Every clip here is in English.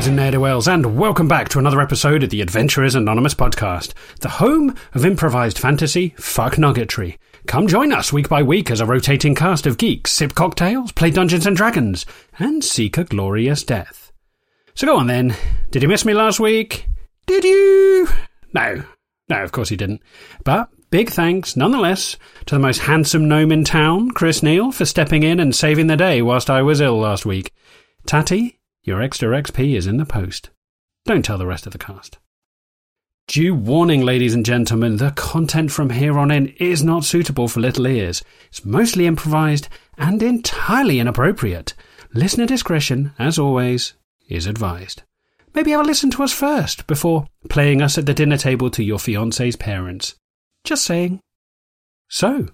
nerds and ne'er-do-wells, and welcome back to another episode of the Adventurers Anonymous podcast, the home of improvised fantasy fuck nuggetry. Come join us week by week as a rotating cast of geeks sip cocktails, play Dungeons and Dragons, and seek a glorious death. So go on then. Did you miss me last week? Did you? No. No, of course he didn't. But big thanks, nonetheless, to the most handsome gnome in town, Chris Neal, for stepping in and saving the day whilst I was ill last week. Tatty, your extra XP is in the post. Don't tell the rest of the cast. Due warning, ladies and gentlemen, the content from here on in is not suitable for little ears. It's mostly improvised and entirely inappropriate. Listener discretion, as always, is advised. Maybe have a listen to us first before playing us at the dinner table to your fiance's parents. Just saying. So,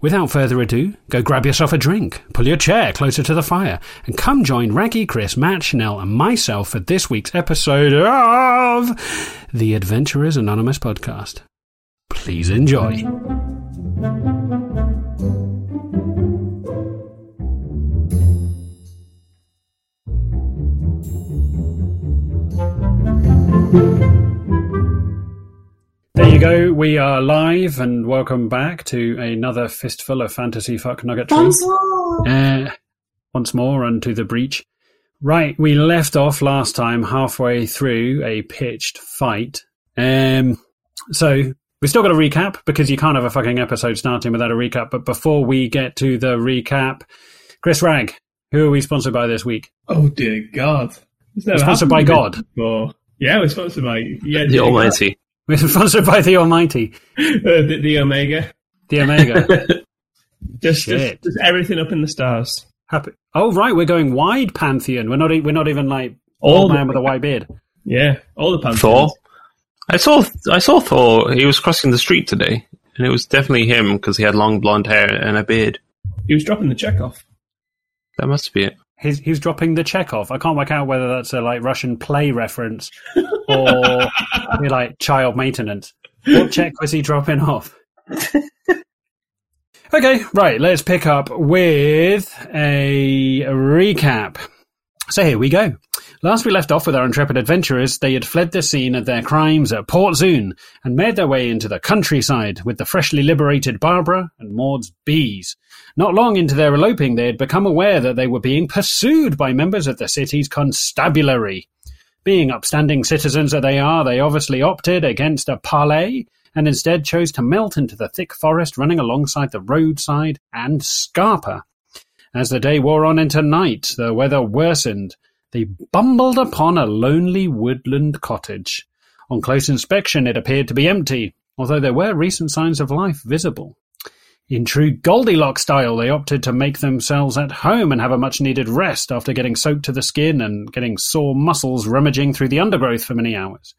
without further ado, go grab yourself a drink, pull your chair closer to the fire, and come join Raggy, Chris, Matt, Chanel, and myself for this week's episode of the Adventurers Anonymous podcast. Please enjoy. There you go. We are live and welcome back to another fistful of fantasy fuck nuggetry. Bonsoir. Uh, once more onto the breach. Right, we left off last time halfway through a pitched fight. Um, so we still got a recap because you can't have a fucking episode starting without a recap. But before we get to the recap, Chris Rag, who are we sponsored by this week? Oh dear God! It's never Sponsored by God. Before. Yeah, we're sponsored by yeah, The Almighty. We're sponsored by the Almighty, uh, the, the Omega. the Omega. Just, just, just everything up in the stars. Happy. Oh right, we're going wide pantheon. We're not. e- We're not even like All old the- man with a white beard. Yeah, all the pantheons. Thor. I saw I saw Thor. He was crossing the street today, and it was definitely him because he had long blonde hair and a beard. He was dropping the check off. That must be it. He's he's dropping the Chekhov. I can't work out whether that's a like Russian play reference or like child maintenance. What check was he dropping off? okay, right. Let's pick up with a recap. So here we go. Last we left off with our intrepid adventurers, they had fled the scene of their crimes at Port Zune and made their way into the countryside with the freshly liberated Barbara and Maud's bees. Not long into their eloping, they had become aware that they were being pursued by members of the city's constabulary. Being upstanding citizens that they are, they obviously opted against a parley and instead chose to melt into the thick forest running alongside the roadside and Scarpa. As the day wore on into night, the weather worsened. They bumbled upon a lonely woodland cottage. On close inspection, it appeared to be empty, although there were recent signs of life visible. In true Goldilocks style, they opted to make themselves at home and have a much needed rest after getting soaked to the skin and getting sore muscles rummaging through the undergrowth for many hours.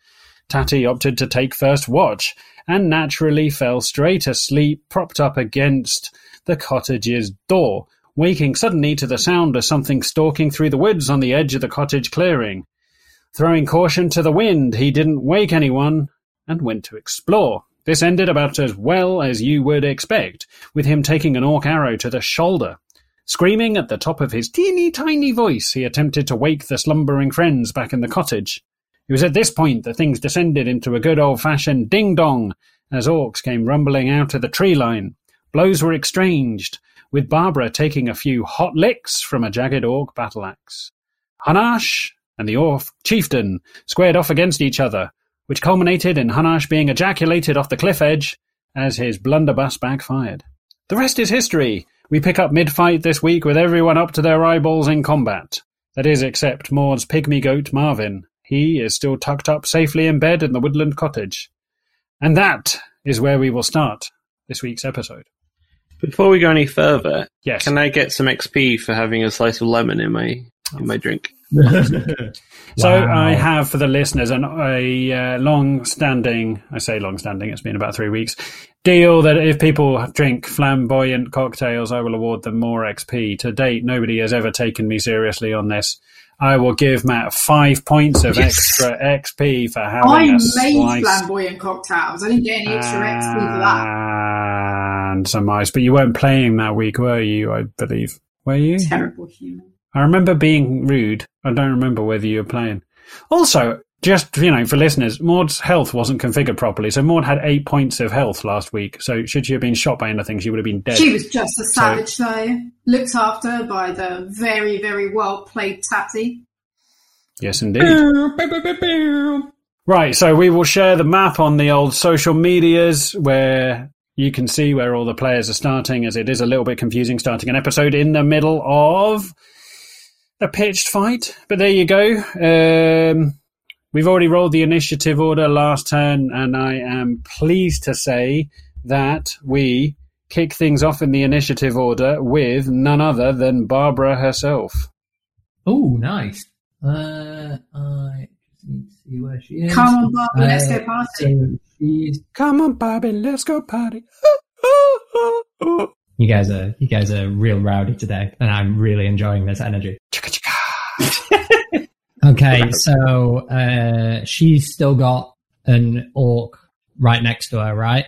Tatty opted to take first watch and naturally fell straight asleep, propped up against the cottage's door, waking suddenly to the sound of something stalking through the woods on the edge of the cottage clearing. Throwing caution to the wind, he didn't wake anyone and went to explore. This ended about as well as you would expect, with him taking an orc arrow to the shoulder. Screaming at the top of his teeny tiny voice, he attempted to wake the slumbering friends back in the cottage. It was at this point that things descended into a good old fashioned ding dong as orcs came rumbling out of the tree line. Blows were exchanged, with Barbara taking a few hot licks from a jagged orc battle axe. Hanash and the orc chieftain squared off against each other, which culminated in Hanash being ejaculated off the cliff edge as his blunderbuss backfired. The rest is history. We pick up mid-fight this week with everyone up to their eyeballs in combat. That is, except Maud's pygmy goat Marvin. He is still tucked up safely in bed in the woodland cottage. And that is where we will start this week's episode. Before we go any further, Yes. can I get some XP for having a slice of lemon in my in my drink? So I have for the listeners an, a uh, long-standing, I say long-standing, it's been about three weeks, deal that if people drink flamboyant cocktails, I will award them more XP. To date, nobody has ever taken me seriously on this. I will give Matt five points of Yes. extra XP for having I a made slice flamboyant cocktails. I didn't get any extra XP for that. and some ice. But you weren't playing that week, were you? I believe. Were you? Terrible human. I remember being rude. I don't remember whether you were playing. Also, just you know, for listeners, Maud's health wasn't configured properly, so Maud had eight points of health last week. So should she have been shot by anything, she would have been dead. She was just a savage, though. Looked after by the very, very well played Tatty. Yes, indeed. Right, so we will share the map on the old social medias where you can see where all the players are starting, as it is a little bit confusing starting an episode in the middle of a pitched fight. But there you go. Um, we've already rolled the initiative order last turn, and I am pleased to say that we kick things off in the initiative order with none other than Barbara herself. Oh, nice. Uh, I just need to see where she is. Come on, Barbie, let's Uh, go party. So. Come on, Barbie, let's go party. You guys are you guys are real rowdy today, and I'm really enjoying this energy. Chicka chicka. Okay, so uh, she's still got an orc right next to her, right?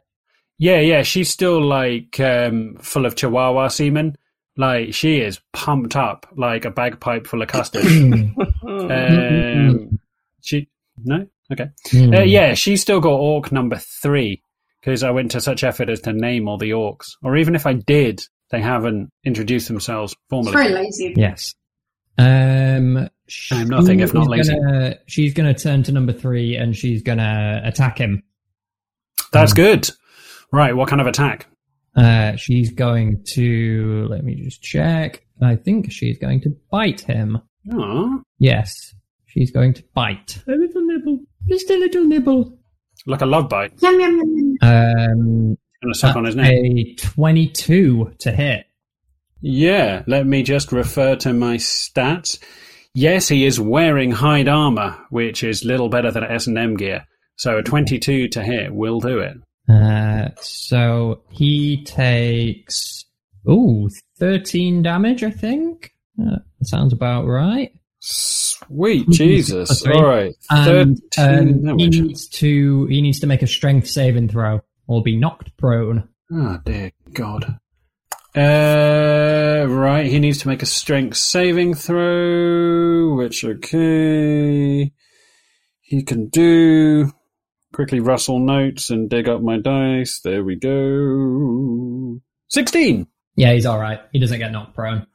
Yeah, yeah, she's still like um, full of Chihuahua semen. Like she is pumped up like a bagpipe full of custard. um, she no okay. Hmm. Uh, yeah, she's still got orc number three because I went to such effort as to name all the orcs. Or even if I did, they haven't introduced themselves formally. It's formally. very lazy. Yes. Um, I'm nothing if not she's lazy. Gonna, she's going to turn to number three and she's going to attack him. That's good. Right, what kind of attack? Uh, she's going to let me just check. I think she's going to bite him. Oh, Yes, she's going to bite. A little nibble, just a little nibble. Like a love bite. Yum, yum, yum, yum. Um, Gonna suck on his neck. a twenty-two to hit. Yeah, let me just refer to my stats. Yes, he is wearing hide armor, which is little better than S and M gear. So a twenty-two to hit will do it. Uh, so he takes ooh thirteen damage. I think uh, that sounds about right. Sweet. Jesus! All right, And um, he needs to he needs to make a strength saving throw or be knocked prone. Oh dear God. Uh, right, he needs to make a strength saving throw, which okay, he can do. Quickly rustle notes and dig up my dice. There we go. Sixteen. Yeah, he's all right. He doesn't get knocked prone.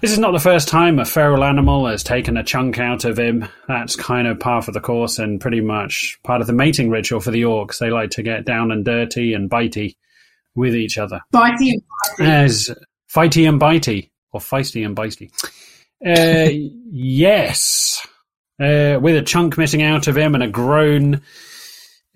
This is not the first time a feral animal has taken a chunk out of him. That's kind of par for the course and pretty much part of the mating ritual for the orcs. They like to get down and dirty and bitey with each other. Bitey and bitey. as fighty and bitey or feisty and bitey. Uh, yes, uh, with a chunk missing out of him and a groan,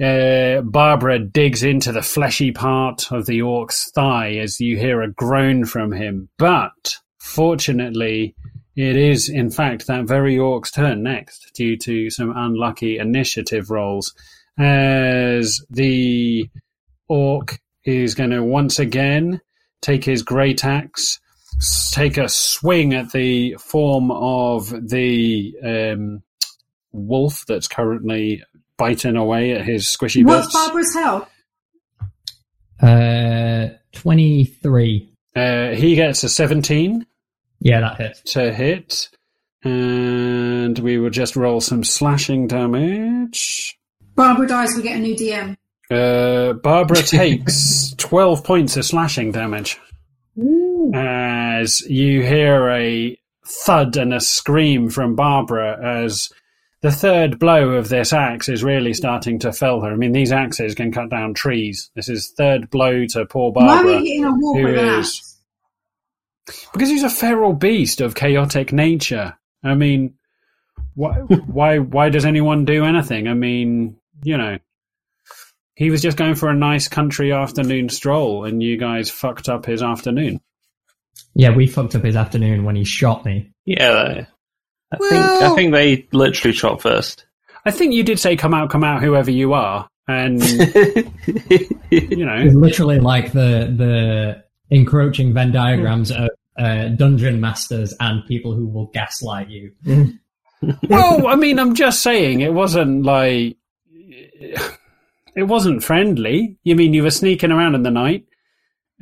uh, Barbara digs into the fleshy part of the orc's thigh as you hear a groan from him. But fortunately, it is in fact that very orc's turn next, due to some unlucky initiative rolls, as the orc is going to once again take his great axe, take a swing at the form of the um, wolf that's currently biting away at his squishy What's bits. Barbara's health? Uh, twenty-three. Uh, he gets a 17 Yeah, that hits. to hit, and we will just roll some slashing damage. Barbara dies, we get a new DM. Uh, Barbara takes 12 points of slashing damage. As you hear a thud and a scream from Barbara as the third blow of this axe is really starting to fell her. I mean, these axes can cut down trees. This is third blow to poor Why are Barbara. we hitting a wall who with an is- axe? Because he's a feral beast of chaotic nature. I mean, why, why, why does anyone do anything? I mean, you know, he was just going for a nice country afternoon stroll, and you guys fucked up his afternoon. Yeah, we fucked up his afternoon when he shot me. Yeah, I think I think they literally shot first. I think you did say, "Come out, come out, whoever you are," and you know, It's literally like the the encroaching Venn diagrams of uh, dungeon masters and people who will gaslight you. well, I mean, I'm just saying it wasn't like it wasn't friendly. You mean you were sneaking around in the night?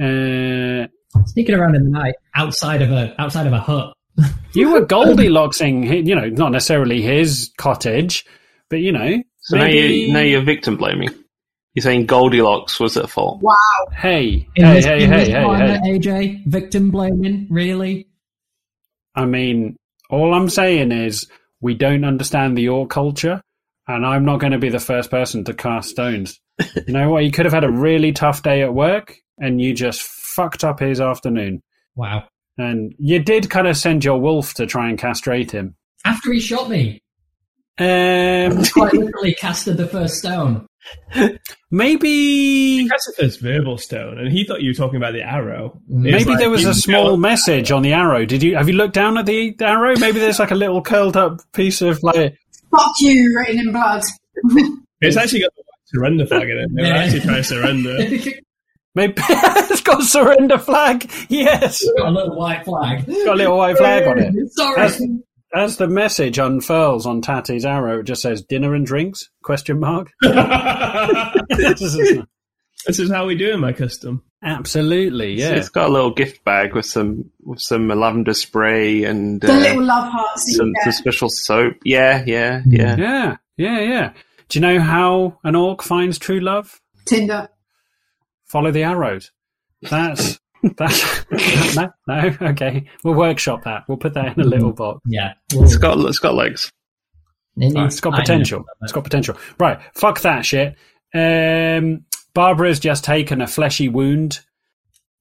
Uh, Sneaking around in the night outside of a outside of a hut You were Goldilocksing, you know, not necessarily his cottage, but you know, So maybe. now, you, now you're victim blaming. You're saying Goldilocks was at fault. Wow. Hey, In hey, this- hey, in hey, this hey, climate, hey. AJ, victim blaming, really? I mean, all I'm saying is we don't understand the orc culture, and I'm not going to be the first person to cast stones. you know what? He could have had a really tough day at work, and you just fucked up his afternoon. Wow. And you did kind of send your wolf to try and castrate him. After he shot me, Um, quite literally casted the first stone. maybe, That's the first verbal stone, and he thought you were talking about the arrow. maybe like, there was a small message on the arrow. Did you have you looked down at the arrow? Maybe there's like a little curled up piece of like. Fuck you, written in blood. It's actually got the surrender flag in it. They were Yeah. actually trying to surrender. Maybe it's got a surrender flag. Yes, Got a little white flag. It's got a little white flag on it. Sorry. As, as the message unfurls on Tatty's arrow, it just says "dinner and drinks?" Question mark. this is how we do in my custom. Absolutely, So yeah. It's got a little gift bag with some with some lavender spray and The uh, little love hearts some, some special soap. Yeah, yeah, yeah. Yeah, yeah, yeah. Do you know how an orc finds true love? Tinder. Follow the arrows. That's that's no, no. Okay, we'll workshop that. We'll put that in a little box. Yeah. It's got it's got legs. It Right, needs it's got potential. It's got potential. Right, fuck that shit. Um, Barbara's just taken a fleshy wound.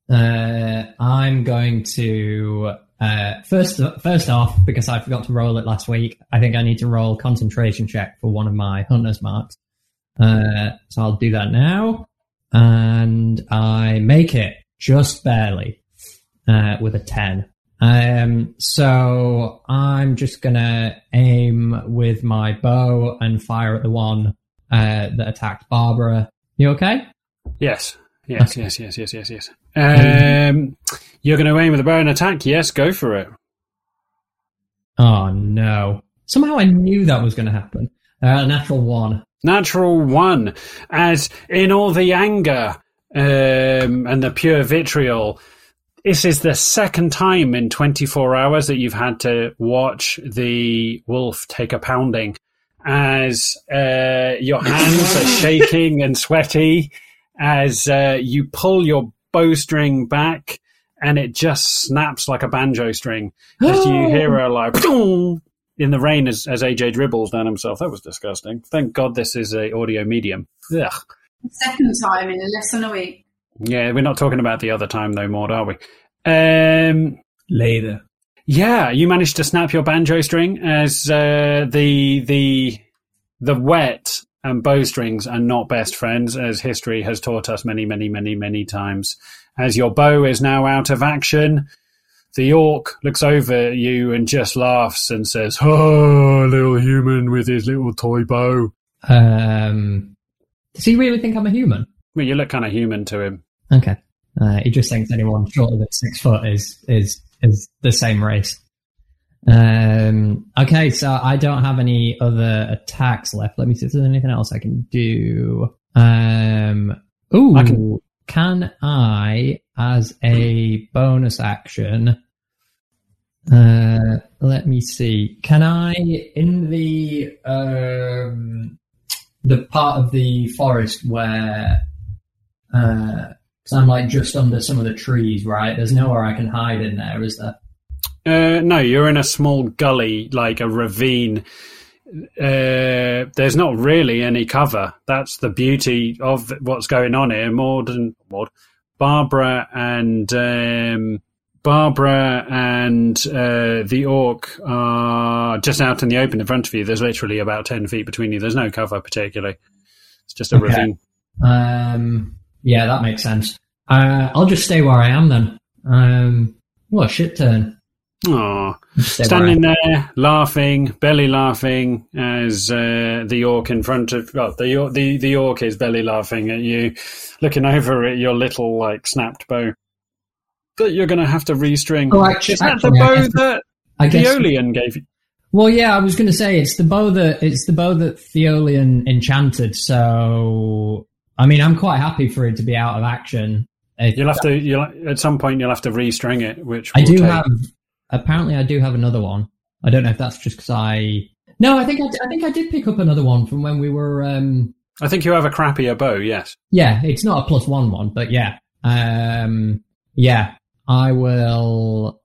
Uh, I'm going to uh, first first off because I forgot to roll it last week. I think I need to roll concentration check for one of my hunter's marks. Uh, so I'll do that now, and I make it just barely uh, with a ten. Um, so I'm just gonna aim with my bow and fire at the one uh, that attacked Barbara. You okay? Yes, yes, yes, yes, yes, yes, yes. Um, you're going to aim with a bow and attack. Yes, go for it. Oh no! Somehow I knew that was going to happen. Uh, natural one. Natural one, as in all the anger um, and the pure vitriol. This is the second time in 24 hours that you've had to watch the wolf take a pounding, as uh, your hands are shaking and sweaty, as uh, you pull your bowstring back, and it just snaps like a banjo string. As you hear a like "Boom!" In the rain as, as AJ dribbles down himself. That was disgusting. Thank God this is a audio medium. Ugh. Second time in less than a week. Yeah, we're not talking about the other time though, Maud, are we? Um, Later. yeah, you managed to snap your banjo string as uh, the the the wet and bowstrings are not best friends, as history has taught us many, many, many, many times. As your bow is now out of action, the orc looks over at you and just laughs and says, "Oh, little human with his little toy bow." Um, does he really think I'm a human? Well, you look kind of human to him. Okay. Uh, he just thinks anyone shorter than six foot is is is the same race. Um, okay, so I don't have any other attacks left. Let me see if there's anything else I can do. Um, ooh, I can- can I, as a bonus action, uh, let me see. Can I, in the um, the part of the forest where, because I'm like just under some of the trees, right? There's nowhere I can hide in there, is there? Uh, no, you're in a small gully, like a ravine. Uh, there's not really any cover. That's the beauty of what's going on here. Maud and Maud, Barbara and um, Barbara and uh, the orc are just out in the open in front of you. There's literally about ten feet between you. There's no cover particularly. It's just a Okay. ravine. Um, yeah, that makes sense. Uh, I'll just stay where I am then. Um, what a shit turn. Stay Standing there, laughing, belly laughing, as uh, the orc in front of well, the the the orc is belly laughing at you, looking over at your little like snapped bow that you're going to have to restring. Oh, actu- is that actually, the bow guess- that I guess. Theolian gave you? Well, yeah, I was going to say it's the bow that it's the bow that Theolian enchanted. So, I mean, I'm quite happy for it to be out of action. It- You'll have to. You'll at some point you'll have to restring it, which I do take- have apparently I do have another one. I don't know if that's just because I. No, I think I, I think I did pick up another one from when we were. Um, I think you have a crappier bow. Yes. yeah, it's not a plus one one, but yeah, um, yeah, I will.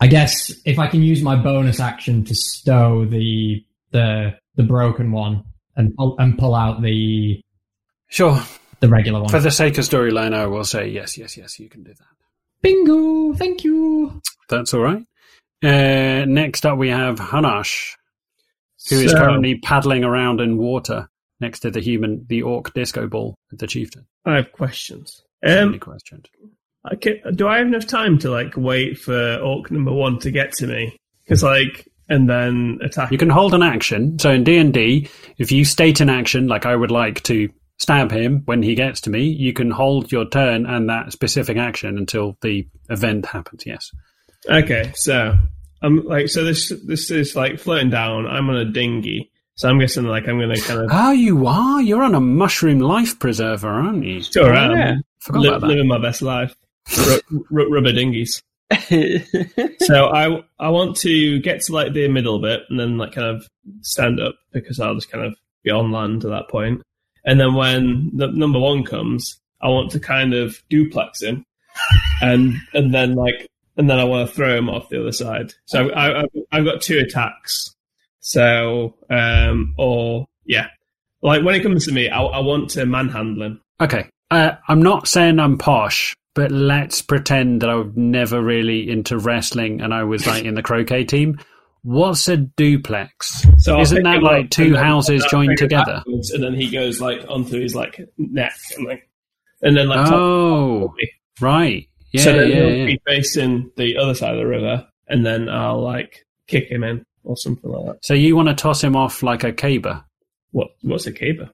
I guess if I can use my bonus action to stow the the the broken one and pull, and pull out the Sure. the regular one. For the sake of storyline, I will say yes, yes, yes. You can do that. Bingo! Thank you. That's all right. Uh, next up, we have Hanash, who is So- currently paddling around in water next to the human, the orc disco ball the chieftain. I have questions. Any Um, questions? I can, do I have enough time to like wait for orc number one to get to me? Because like, and then attack. You can hold an action. So in D and D, if you state an action like I would like to stab him when he gets to me, you can hold your turn and that specific action until the event happens. Yes. Okay, so I'm like, so this this is like floating down. I'm on a dinghy, so I'm guessing like I'm gonna kind of Oh, you are. You're on a mushroom life preserver, aren't you? tour around, yeah. Forgot li- about that. living my best life. Ru- ru- rubber dinghies. So I I want to get to like the middle bit and then like kind of stand up because I'll just kind of be on land at that point. And then when the number one comes, I want to kind of duplex him, and and then like and then I want to throw him off the other side. So I, I I've got two attacks. So um or yeah, like when it comes to me, I, I want to manhandle him. Okay. Uh, I'm not saying I'm posh, but let's pretend that I was never really into wrestling and I was like in the croquet team. What's a duplex? So Isn't that like two houses joined together? and then he goes like onto his like neck and like, and then like Oh, right. Yeah, so then yeah, he'll yeah. be facing the other side of the river, and then I'll like kick him in or something like that. So you want to toss him off like a caber, What what's a caber?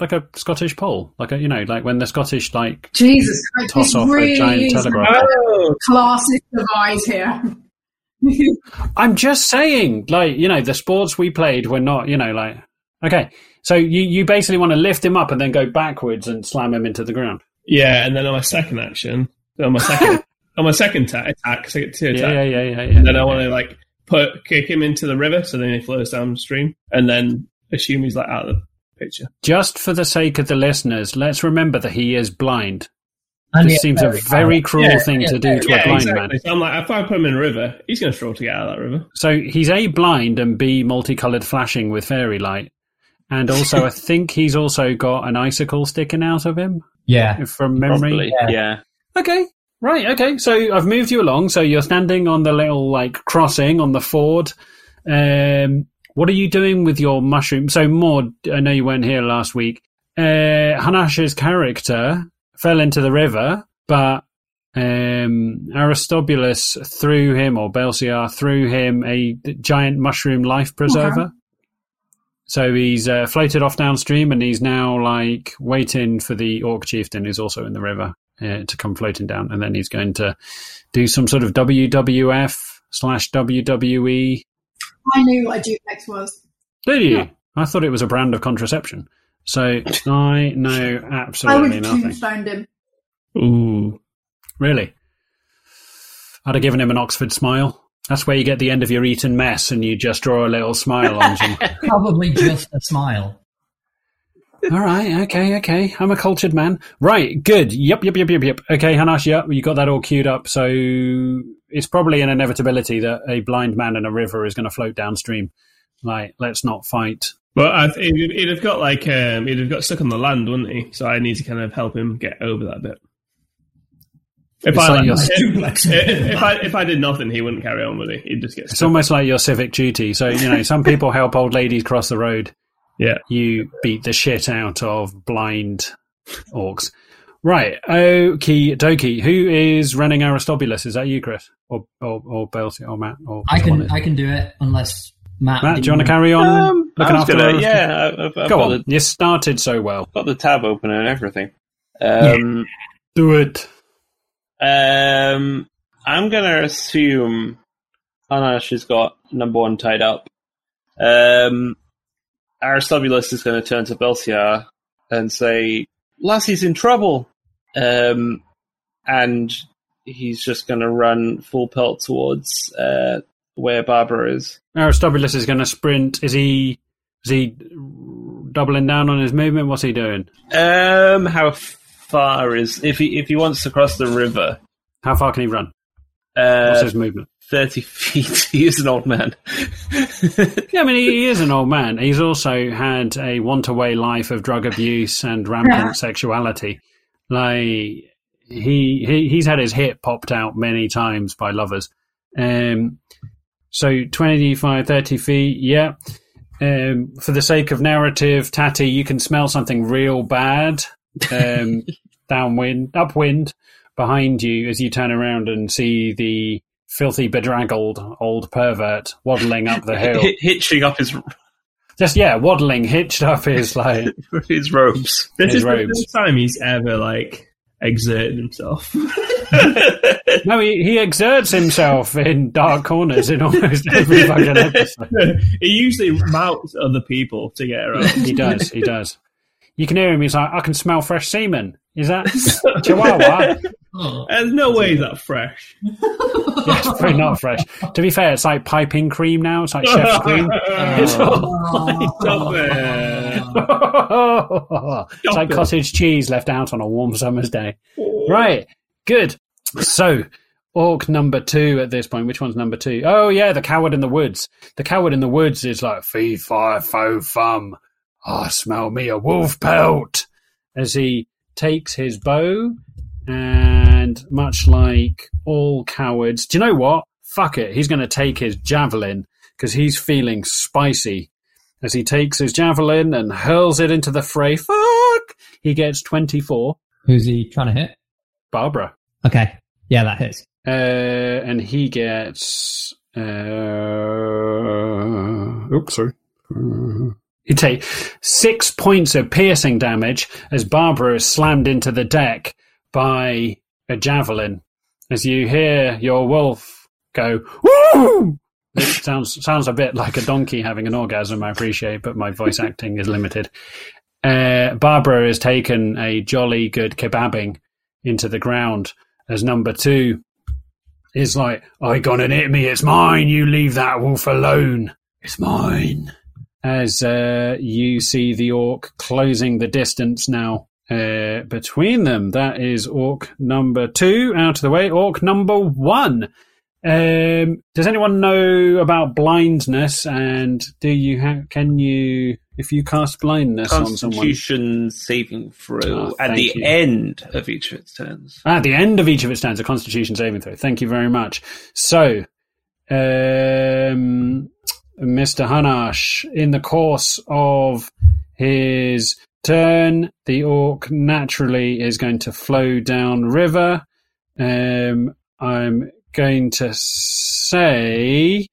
Like a Scottish pole, like a you know, like when the Scottish like Jesus Christ, toss off really a giant telegraph. Oh, classist divide here. I'm just saying, like, you know, the sports we played were not, you know, like, okay. So you, you basically want to lift him up and then go backwards and slam him into the ground. yeah, and then on my second action, on my second on my second ta- attack, 'cause I get two attacks, yeah, yeah, yeah. yeah. and then I want to like put kick him into the river, so then he flows downstream, and then assume he's like out of the picture. Just for the sake of the listeners, let's remember that he is blind. And This yet seems a very very cruel Yeah, thing yeah, to do to a blind exactly. man. So I'm like, if I put him in a river, he's going to struggle to get out of that river. So he's A, blind, and B, multicolored flashing with fairy light. And also, I think he's also got an icicle sticking out of him, Yeah. from memory. Probably, Yeah. yeah. Okay. Right, okay. So I've moved you along. So you're standing on the little like crossing on the ford. Um, what are you doing with your mushroom? So Maud, I know you weren't here last week. Uh, Hanash's character fell into the river, but um, Aristobulus threw him, or Belsiar threw him a giant mushroom life preserver. So he's uh, floated off downstream, and he's now like waiting for the orc chieftain, who's also in the river, uh, to come floating down, and then he's going to do some sort of WWF slash WWE. I knew what a duplex was. Did you? Yeah. I thought it was a brand of contraception. So I know absolutely nothing. I absolutely would nothing. tombstone him. Ooh. Really? I'd have given him an Oxford smile. That's where you get the end of your Eton mess and you just draw a little smile on him. Probably just a smile. All right, okay, okay. I'm a cultured man. Right, good. Yep, yep, yep, yep, yep. Okay, Hanash, yep, you got that all queued up. So it's probably an inevitability that a blind man in a river is going to float downstream. Like, let's not fight. But I th- he'd, he'd have got like um, he'd have got stuck on the land, wouldn't he? So I need to kind of help him get over that bit. If It's I like like, you're- if, if I if I did nothing, he wouldn't carry on with it. He'd just get It's almost like your civic duty. So, you know, some people help old ladies cross the road. Yeah. You beat the shit out of blind orcs. Right, okie dokie. Who is running Aristobulus? Is that you, Chris? Or or, or Belsi or Matt? Or I can? I can do it unless Matt. Matt, do you want to carry on Um, looking after gonna, yeah, I've, I've Go got, on. the, You started so well. got the tab open and everything. Um, Do it. Um, I'm gonna assume Hanash has got number one tied up. Um, Aristobulus is going to turn to Belsiar and say, "Lassie's in trouble," um, and he's just going to run full pelt towards uh, where Barbara is. Aristobulus is going to sprint. Is he? Is he doubling down on his movement? What's he doing? Um, how far is if he if he wants to cross the river? How far can he run? What's Uh, his movement? Thirty feet. he is an old man. Yeah, I mean, he, he is an old man. He's also had a want-away life of drug abuse and rampant sexuality. Like he, he he's had his hip popped out many times by lovers. Um, so 25, 30 feet, yeah. Um, for the sake of narrative, Tatty, you can smell something real bad um, downwind, upwind behind you as you turn around and see the filthy, bedraggled old pervert waddling up the hill. Hi- hitching up his Just yeah, waddling, hitched up his like his robes. This His is the first time he's ever like exerted himself. no, he, he exerts himself in dark corners in almost every fucking episode. he usually mounts other people to get around. He does, he does. You can hear him. He's like, I can smell fresh semen. Is that Chihuahua? Oh. There's no way he's that fresh. Yeah, it's probably not fresh. To be fair, it's like piping cream now. It's like chef's cream. It's, Stop it. it's like cottage cheese left out on a warm summer's day. Right, good. So, orc number two at this point. Which one's number two? Oh yeah, the coward in the woods. The coward in the woods is like fee fi fo fum. I smell me a wolf pelt as he takes his bow and much like all cowards, do you know what? Fuck it. He's going to take his javelin because he's feeling spicy. As he takes his javelin and hurls it into the fray, fuck! He gets 24. Who's he trying to hit? Barbara. Okay. Yeah, that hits. Uh, and he gets. Uh, oops, sorry. You take six points of piercing damage as Barbara is slammed into the deck by a javelin. As you hear your wolf go, woo! It sounds sounds a bit like a donkey having an orgasm. I appreciate, but my voice acting is limited. Uh, Barbara has taken a jolly good kebabbing into the ground as number two is like, I gonna hit me, it's mine, you leave that wolf alone. It's mine. As uh, you see the orc closing the distance now uh, between them. That is orc number two out of the way. Orc number one. Um, does anyone know about blindness? And do you have? Can you, if you cast blindness on someone Constitution saving throw Oh, at the you. end of each of its turns. At the end of each of its turns, a Constitution saving throw. Thank you very much. So, um, Mr. Hanash, in the course of his turn, the orc naturally is going to flow down river. Um, I'm going to say,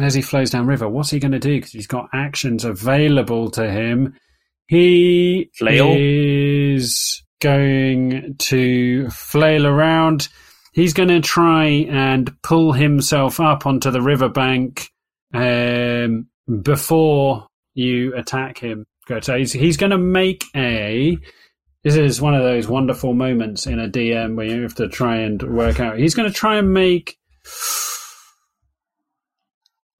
as he flows down river, what's he going to do? Because he's got actions available to him. He Flail? is going to flail around. He's going to try and pull himself up onto the riverbank um, before you attack him. Good. So he's, he's going to make a. This is one of those wonderful moments in a DM where you have to try and work out. He's going to try and make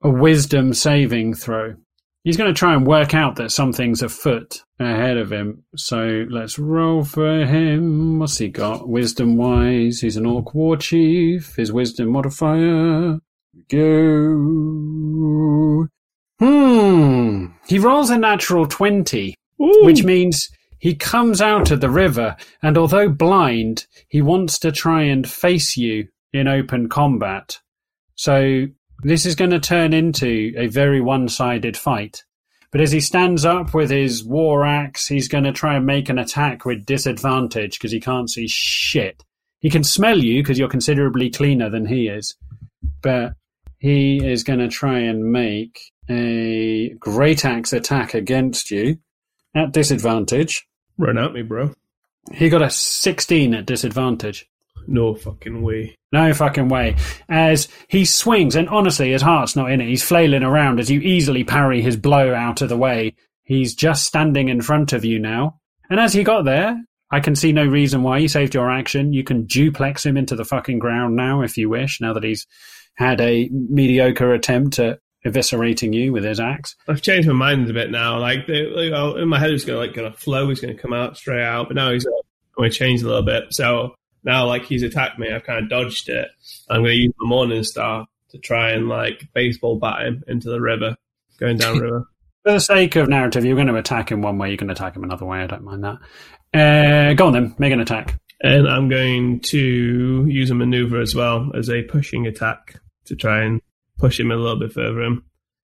a wisdom saving throw. He's going to try and work out that something's afoot ahead of him. So let's roll for him. What's he got? Wisdom wise, he's an orc war chief. His wisdom modifier. Go. Hmm. He rolls a natural 20, which means he comes out of the river, and although blind, he wants to try and face you in open combat. So this is going to turn into a very one sided fight. But as he stands up with his war axe, he's going to try and make an attack with disadvantage because he can't see shit. He can smell you because you're considerably cleaner than he is. But he is going to try and make a great axe attack against you at disadvantage. Run at me, bro. He got a 16 at disadvantage. No fucking way. No fucking way. As he swings, and honestly, his heart's not in it. He's flailing around as you easily parry his blow out of the way. He's just standing in front of you now. And as he got there, I can see no reason why you saved your action. You can duplex him into the fucking ground now if you wish, now that he's had a mediocre attempt at eviscerating you with his axe. I've changed my mind a bit now. Like, the, like in my head, it's gonna like gonna flow. He's gonna come out straight out, but now he's going to change a little bit. So now, like he's attacked me, I've kind of dodged it. I'm going to use my Morning Star to try and like baseball bat him into the river, going down river. For the sake of narrative, you're going to attack him one way, you can attack him another way. I don't mind that. Uh, go on then, make an attack. And I'm going to use a maneuver as well as a pushing attack to try and push him a little bit further in.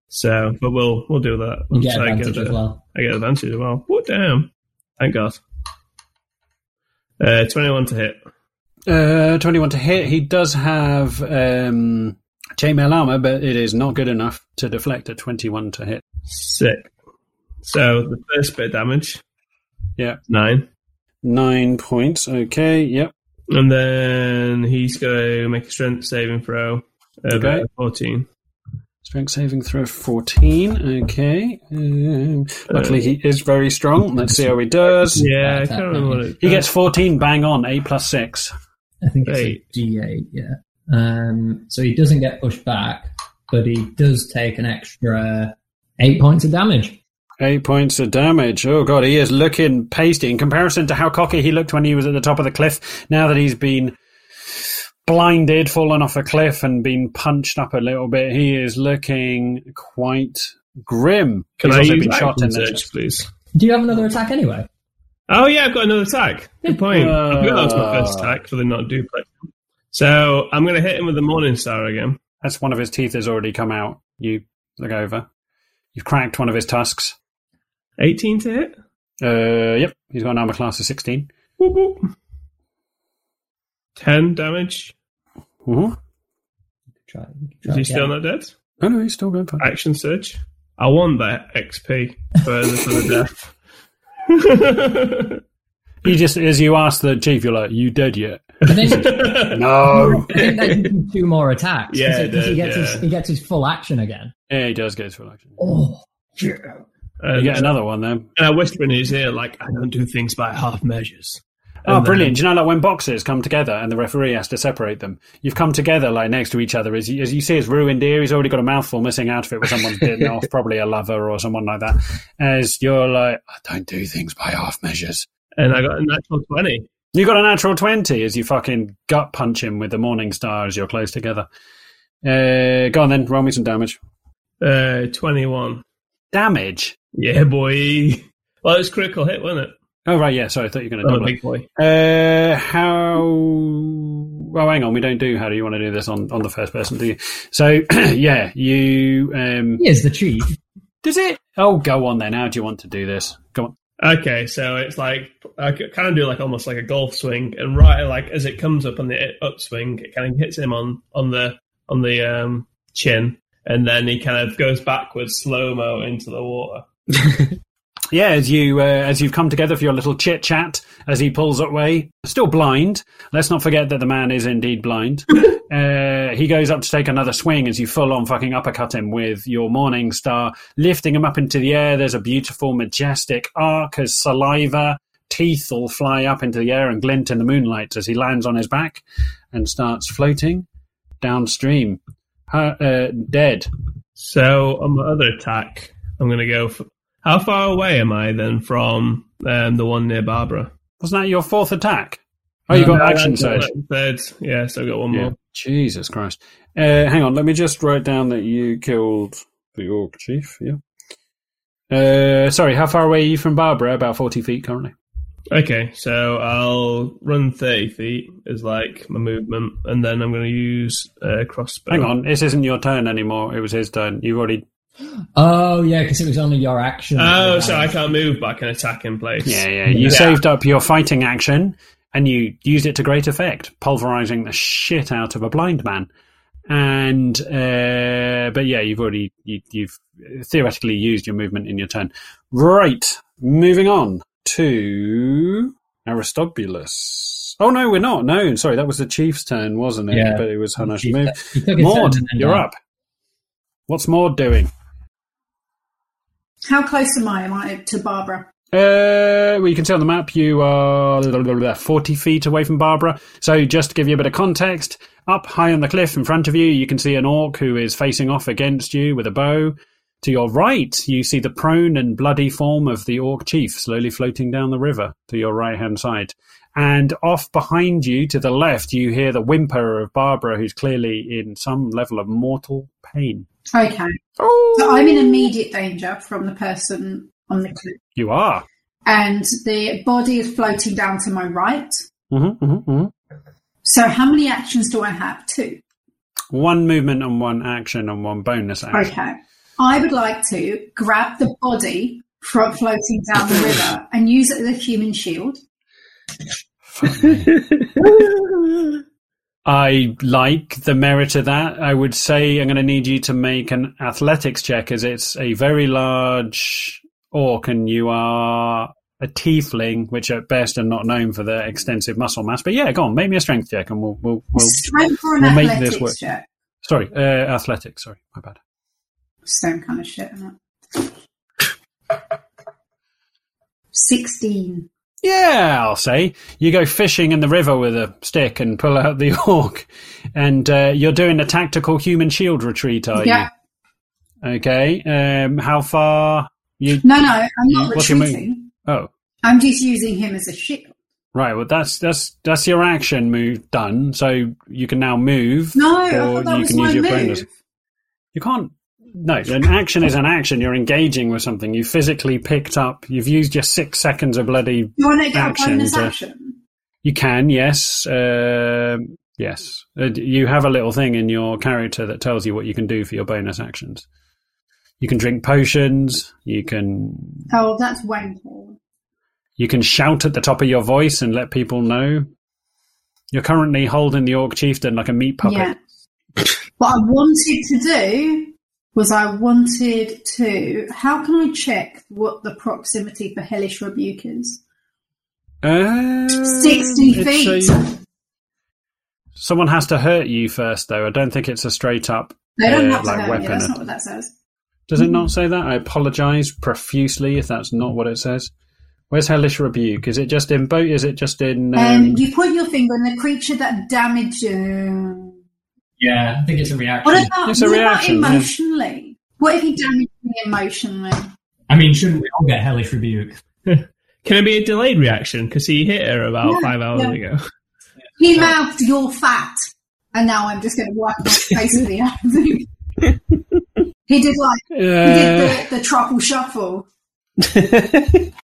So, but we'll we'll do that. You get So I advantage get as well. I get advantage as well. What damn! Thank God. Uh, Twenty-one to hit. Uh, 21 to hit. He does have um, chainmail armor, but it is not good enough to deflect a 21 to hit. Sick. So the first bit of damage, Yeah. nine, Nine points. Okay. Yep. and then he's going to make a strength saving throw. Of Okay. uh, Fourteen. Strength saving throw 14. Okay. Um, luckily, he is very strong. Let's see how he does. Yeah, I can't remember what it. He gets 14 bang on, 8 plus 6. I think it's Eight. a D8, yeah. Um, so he doesn't get pushed back, but he does take an extra eight points of damage. Eight points of damage. Oh god, he is looking pasty in comparison to how cocky he looked when he was at the top of the cliff. Now that he's been blinded, fallen off a cliff, and been punched up a little bit, he is looking quite grim. Can he's I also use been shot in action the surge, please? Do you have another attack anyway? Oh yeah, I've got another attack. Good point. I forgot that was my first Uh. attack for the not duplex. So I'm going to hit him with the Morning Star again. That's one of his teeth has already come out. You look over. You've cracked one of his tusks. 18 to hit. Uh, yep, he's got an armor class of 16. Whoop, whoop. 10 damage. Mm-hmm. Try, Is he still not dead? Oh no, he's still going for Action surge. I want that XP for the, for the death. You just, as you ask the chief, you're like, "You dead yet?" I No. I think they can do two more attacks. 'cause Yeah, he, 'cause he it gets did, his he gets his full action again. yeah, he does get his full action. Oh, yeah. and, You get another one then. and I whisper in his ear, like, I don't do things by half measures. Oh, And then- brilliant! Do you know, like when boxers come together and the referee has to separate them, you've come together like next to each other. As you, as you see his ruined ear, he's already got a mouthful missing out of it where someone's bitten off, probably a lover or someone like that. As you're like, I don't do things by half measures. And I got a natural 20. You got a natural 20 as you fucking gut punch him with the Morning Star as you're close together. Uh, go on then, roll me some damage. Uh, 21. Damage? Yeah, boy. Well, it was critical hit, wasn't it? Oh, right, yeah, sorry, I thought you were going to Oh, double it. big boy. Uh, how? Well, hang on. We don't do how do you want to do this on, on the first person, do you? So, yeah, you. Um, He is the chief. does it? Oh, go on then. How do you want to do this? Go on. Okay, so it's like I kind of do like almost like a golf swing, and right like as it comes up on the upswing, it kind of hits him on on the on the um, chin, and then he kind of goes backwards slow mo into the water. Yeah, as you uh, as you've come together for your little chit chat, as he pulls away, still blind. Let's not forget that the man is indeed blind. uh, he goes up to take another swing as you full on fucking uppercut him with your morning star, lifting him up into the air. There's a beautiful, majestic arc as saliva, teeth all fly up into the air and glint in the moonlight as he lands on his back and starts floating downstream, uh, uh, dead. So on my other attack, I'm going to go. For, how far away am I then from um, the one near Barbara? Wasn't that your fourth attack? Oh, you got No, action I got surge. Third, yeah. So I got one Yeah. more. Jesus Christ. Uh, hang on, let me just write down that you killed the orc chief. Yeah. Uh, sorry, how far away are you from Barbara? About 40 feet currently. Okay, so I'll run 30 feet as like my movement, and then I'm going to use uh, crossbow. Hang on, this isn't your turn anymore. It was his turn. You've already. Oh yeah, because it was only your action. Oh, so I can't move, but I can attack in place. Yeah, yeah. You saved up your fighting action and you used it to great effect, pulverizing the shit out of a blind man. And, uh, but yeah, you've already, you, you've theoretically used your movement in your turn. Right. Moving on to Aristobulus. Oh no, we're not. No, sorry, that was the chief's turn, wasn't it? Yeah. But it was Hanash's move. took his turn Maud, you're died. up. What's Maud doing? How close am I? Am I to Barbara? Uh, well, you can see on the map you are 40 feet away from Barbara. So, just to give you a bit of context, up high on the cliff in front of you, you can see an orc who is facing off against you with a bow. To your right, you see the prone and bloody form of the orc chief slowly floating down the river to your right hand side. And off behind you to the left, you hear the whimper of Barbara, who's clearly in some level of mortal pain. Okay. So I'm in immediate danger from the person on the cliff. You are. And the body is floating down to my right. Mm-hmm, mm-hmm, mm-hmm. So how many actions do I have? Two. One movement and one action and one bonus action. Okay. I would like to grab the body from floating down the river and use it as a human shield. I like the merit of that. I would say I'm going to need you to make an athletics check as it's a very large orc and you are a tiefling, which at best are not known for their extensive muscle mass. But yeah, go on, make me a strength check and we'll we'll we'll, Strength or an we'll make this work. check? Sorry, uh, athletics. Sorry, my bad. Same kind of shit, isn't it? 16. Yeah, I'll say. You go fishing in the river with a stick and pull out the orc, and uh, you're doing a tactical human shield retreat, are Yeah. you? Okay. Um, how far? You? No, no, I'm not What's your retreating. Oh, I'm just using him as a shield. right. Well, that's that's that's your action move done. So you can now move. No, or you was can my use your move. bonus. You can't. No, an action is an action. You're engaging with something. You physically picked up. You've used your six seconds of bloody You want to get Action a bonus to- action? You can, yes. Um yes. Uh, You have a little thing in your character that tells you what you can do for your bonus actions. You can drink potions. You can Oh, that's Wayne you can shout at the top of your voice and let people know. You're currently holding the orc chieftain like a meat puppet. Yeah. what I wanted to do was I wanted to. How can I check what the proximity for hellish rebuke is? Uh, 60 feet. a- someone has to hurt you first, though. I don't think it's a straight up They don't uh, have to like hurt weapon. me. That's not what that says. Does it not say that? I apologise profusely if that's not what it says. Where's hellish rebuke? Is it just in boat? Is it just in? Um, Um, you put your finger on the creature that damaged you. Yeah, I think it's a reaction. What about, It's a what reaction, about yeah. emotionally? What if he damaged me emotionally? I mean, shouldn't we all get hellish rebuke? Can it be a delayed reaction? Because he hit her about Yeah, five hours yeah. ago. He mouthed, "You're fat," and now I'm just going to wipe my face with the other. He did like he uh, did the, the truffle shuffle.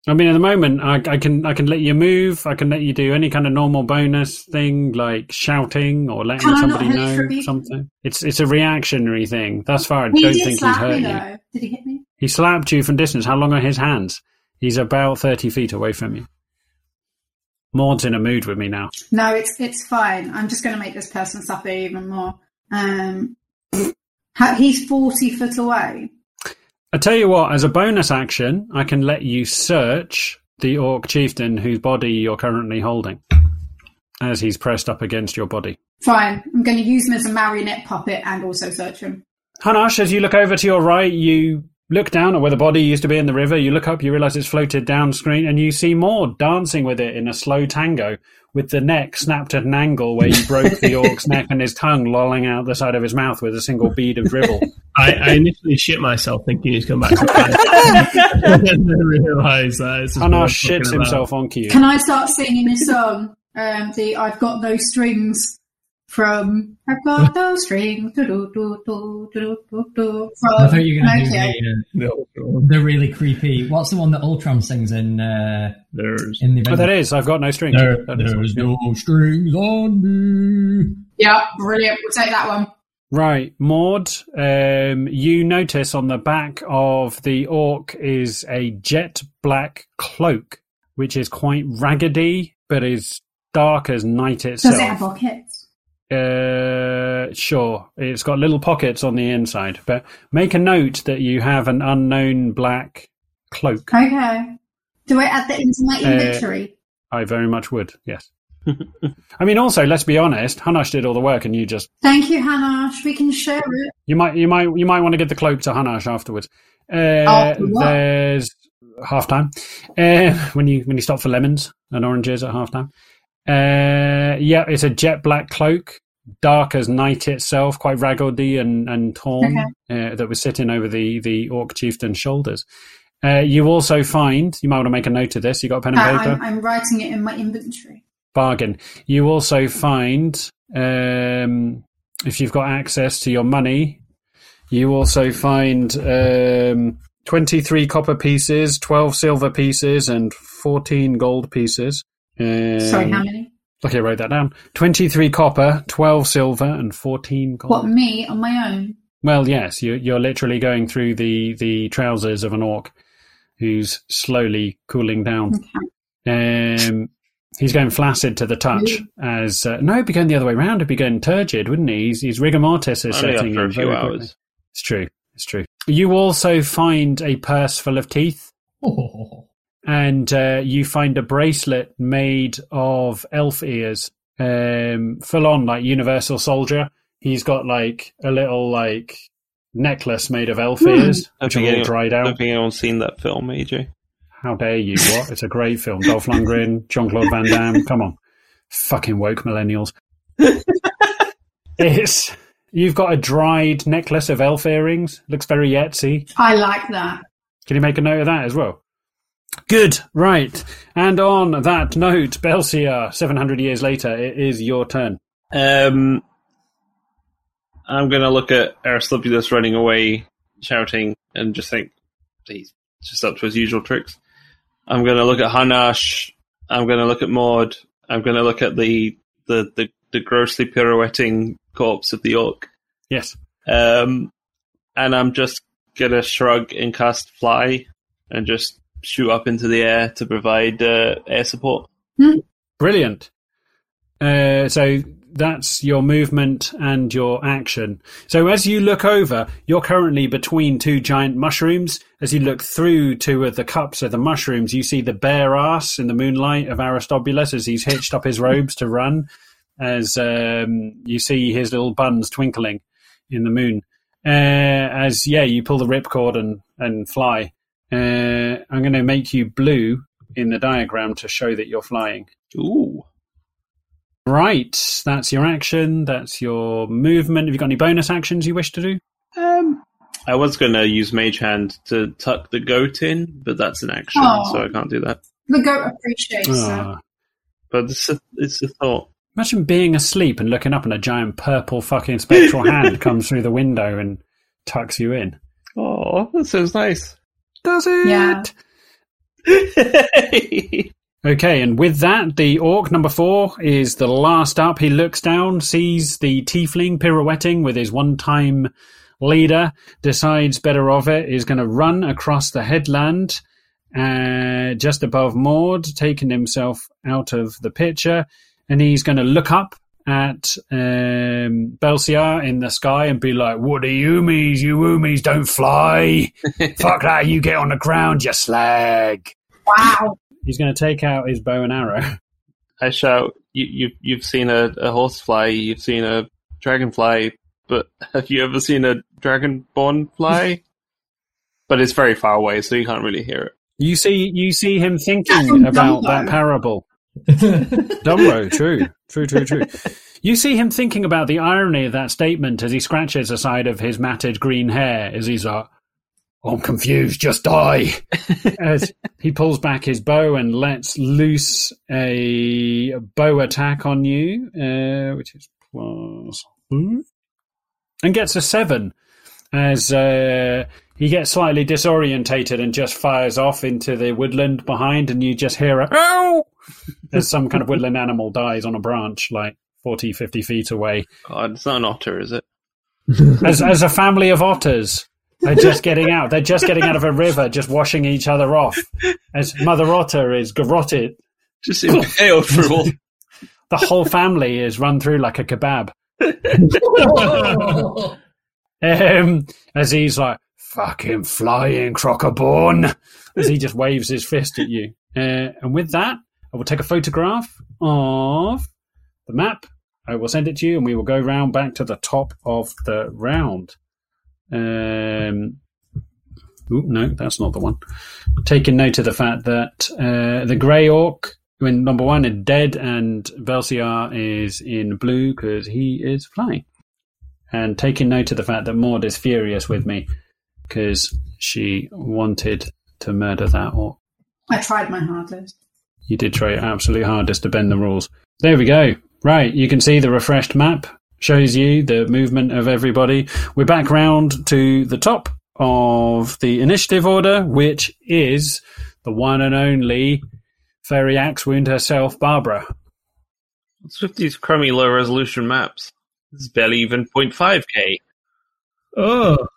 I mean, at the moment, I, I can I can let you move. I can let you do any kind of normal bonus thing like shouting or letting Can somebody know something. It's it's a reactionary thing. Thus far, I He don't think he's hurt me you. though. Did he hit me? He slapped you from distance. How long are his hands? He's about thirty feet away from you. Maud's in a mood with me now. No, it's it's fine. I'm just going to make this person suffer even more. Um, he's forty foot away. I tell you what, as a bonus action, I can let you search the orc chieftain whose body you're currently holding, as he's pressed up against your body. Fine. I'm going to use him as a marionette puppet and also search him. Hanash, as you look over to your right, you look down at where the body used to be in the river. You look up, you realize it's floated down screen, and you see Maud dancing with it in a slow tango, with the neck snapped at an angle where you broke the orc's neck and his tongue lolling out the side of his mouth with a single bead of dribble. I, I initially shit myself thinking he's come back to life. and then realised that it's I'm shits himself on cue. Can I start singing this song? Um, the I've got no strings from I've got no strings. Do, do, do, do, do, do, do, from I thought you were going to okay. do the, uh, No, the really creepy. What's the one that Ultron sings in uh, there's in the Oh, that is. I've got no strings. There, That is- there's no strings on me. Yeah, brilliant. We'll take that one. Right, Maud, um, you notice on the back of the orc is a jet black cloak, which is quite raggedy, but is dark as night itself. Does it have itself. pockets? Uh, sure, it's got little pockets on the inside, but make a note that you have an unknown black cloak. Okay. Do I add that into my Uh, inventory? I very much would, yes. I mean, also, let's be honest. Hanash did all the work, and you just Thank you, Hanash. We can share it. You might, you might, you might want to give the cloak to Hanash afterwards. Uh, After what? there's half time uh, when you when you stop for lemons and oranges at half time. Uh, yeah, it's a jet black cloak, dark as night itself, quite raggedy and and torn, uh, that was sitting over the the orc chieftain's shoulders. Uh, you also find you might want to make a note of this. You got a pen and Uh, paper. I'm, I'm writing it in my inventory. bargain. You also find, um, if you've got access to your money, you also find um, 23 copper pieces, 12 silver pieces, and 14 gold pieces. Um, Sorry, how many? Okay, write that down. 23 copper, 12 silver, and 14 gold. What, me on my own? Well, yes, you, you're literally going through the, the trousers of an orc who's slowly cooling down. Um, he's going flaccid to the touch. As uh, no, it'd be going the other way around. It'd be going turgid, wouldn't he? He's, his rigor mortis is Only setting after a in few very quickly. hours. It's true. It's true. You also find a purse full of teeth, Oh, and uh, you find a bracelet made of elf ears, um, full on like Universal Soldier. He's got like a little like necklace made of elf ears, I which are all anyone- dried I out. don't think anyone's seen that film, AJ. How dare you? What? It's a great film. Dolph Lundgren, Jean Claude Van Damme. Come on, fucking woke millennials. it's you've got a dried necklace of elf earrings. Looks very Etsy. I like that. Can you make a note of that as well? Good, right. And on that note, Belsiar, 700 years later, it is your turn. Um, I'm going to look at Aristobulus running away, shouting, and just think he's just up to his usual tricks. I'm going to look at Hanash. I'm going to look at Maud. I'm going to look at the, the, the, the grossly pirouetting corpse of the orc. Yes. Um, and I'm just going to shrug and cast Fly and just shoot up into the air to provide uh, air support. Brilliant. Uh, so that's your movement and your action. So as you look over, you're currently between two giant mushrooms. As you look through two of the cups of the mushrooms, you see the bare ass in the moonlight of Aristobulus as he's hitched up his robes to run. As um, you see his little buns twinkling in the moon. Uh, as yeah, you pull the ripcord and and fly. Uh, I'm going to make you blue in the diagram to show that you're flying. Ooh. Right, that's your action. That's your movement. Have you got any bonus actions you wish to do? Um, I was going to use Mage Hand to tuck the goat in, but that's an action, Oh. so I can't do that. The goat appreciates that. Ah. But it's a, it's a thought. imagine being asleep and looking up and a giant purple fucking spectral hand comes through the window and tucks you in. Oh, that sounds nice. Does it? Yeah. Okay, and with that, the orc number four is the last up. He looks down, sees the tiefling pirouetting with his one time leader, decides better of it, is going to run across the headland uh, just above Maud, taking himself out of the picture, and he's going to look up at um, Belsiar in the sky and be like, What are you me's? You oomies don't fly. Fuck that, you get on the ground, you slag. Wow. He's going to take out his bow and arrow. I shout, you, you, you've seen a, a horsefly, you've seen a dragonfly, but have you ever seen a dragonborn fly? but it's very far away, so you can't really hear it. You see, you see him thinking about Dumbo. that parable. Dumbo, true, true, true, true. You see him thinking about the irony of that statement as he scratches the side of his matted green hair as he's like, I'm confused, just die. as he pulls back his bow and lets loose a bow attack on you, uh, which is plus hmm? and gets a seven as uh, he gets slightly disorientated and just fires off into the woodland behind, and you just hear a "ow" as some kind of woodland animal dies on a branch, like 40, 50 feet away. God, it's not an otter, is it? As as a family of otters. They're just getting out. They're just getting out of a river, just washing each other off. As Mother Otter is garroted, Just impaled for all. the whole family is run through like a kebab. Um, as he's like, fucking flying crocoborn, as he just waves his fist at you. Uh, and with that, I will take a photograph of the map. I will send it to you, and we will go round back to the top of the round. Um, Ooh, no, that's not the one. Taking note of the fact that uh, the grey orc, when number one is dead, and Belsiar is in blue because he is flying. And taking note of the fact that Maud is furious with me because she wanted to murder that orc. I tried my hardest. You did try your absolute hardest to bend the rules. There we go. Right, you can see the refreshed map shows you the movement of everybody. We're back round to the top of the initiative order, which is the one and only Fairy Axe Wound herself, Barbara. What's with these crummy low resolution maps? It's barely even 0.5k. Oh,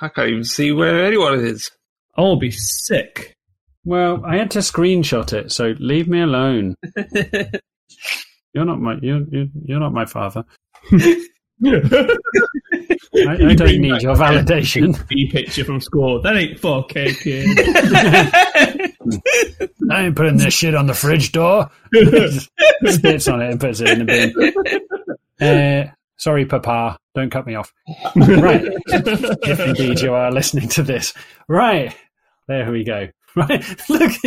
I can't even see where anyone is. I'll be sick. Well, I had to screenshot it, so leave me alone. You're not my you're you're, you're not my father. I, I don't need your validation. B picture from school. That ain't 4K, kid. I ain't putting this shit on the fridge door. Spits on it and puts it in the bin. Uh, sorry, Papa. Don't cut me off. Right. if indeed you are listening to this. Right. There we go. Right. Look.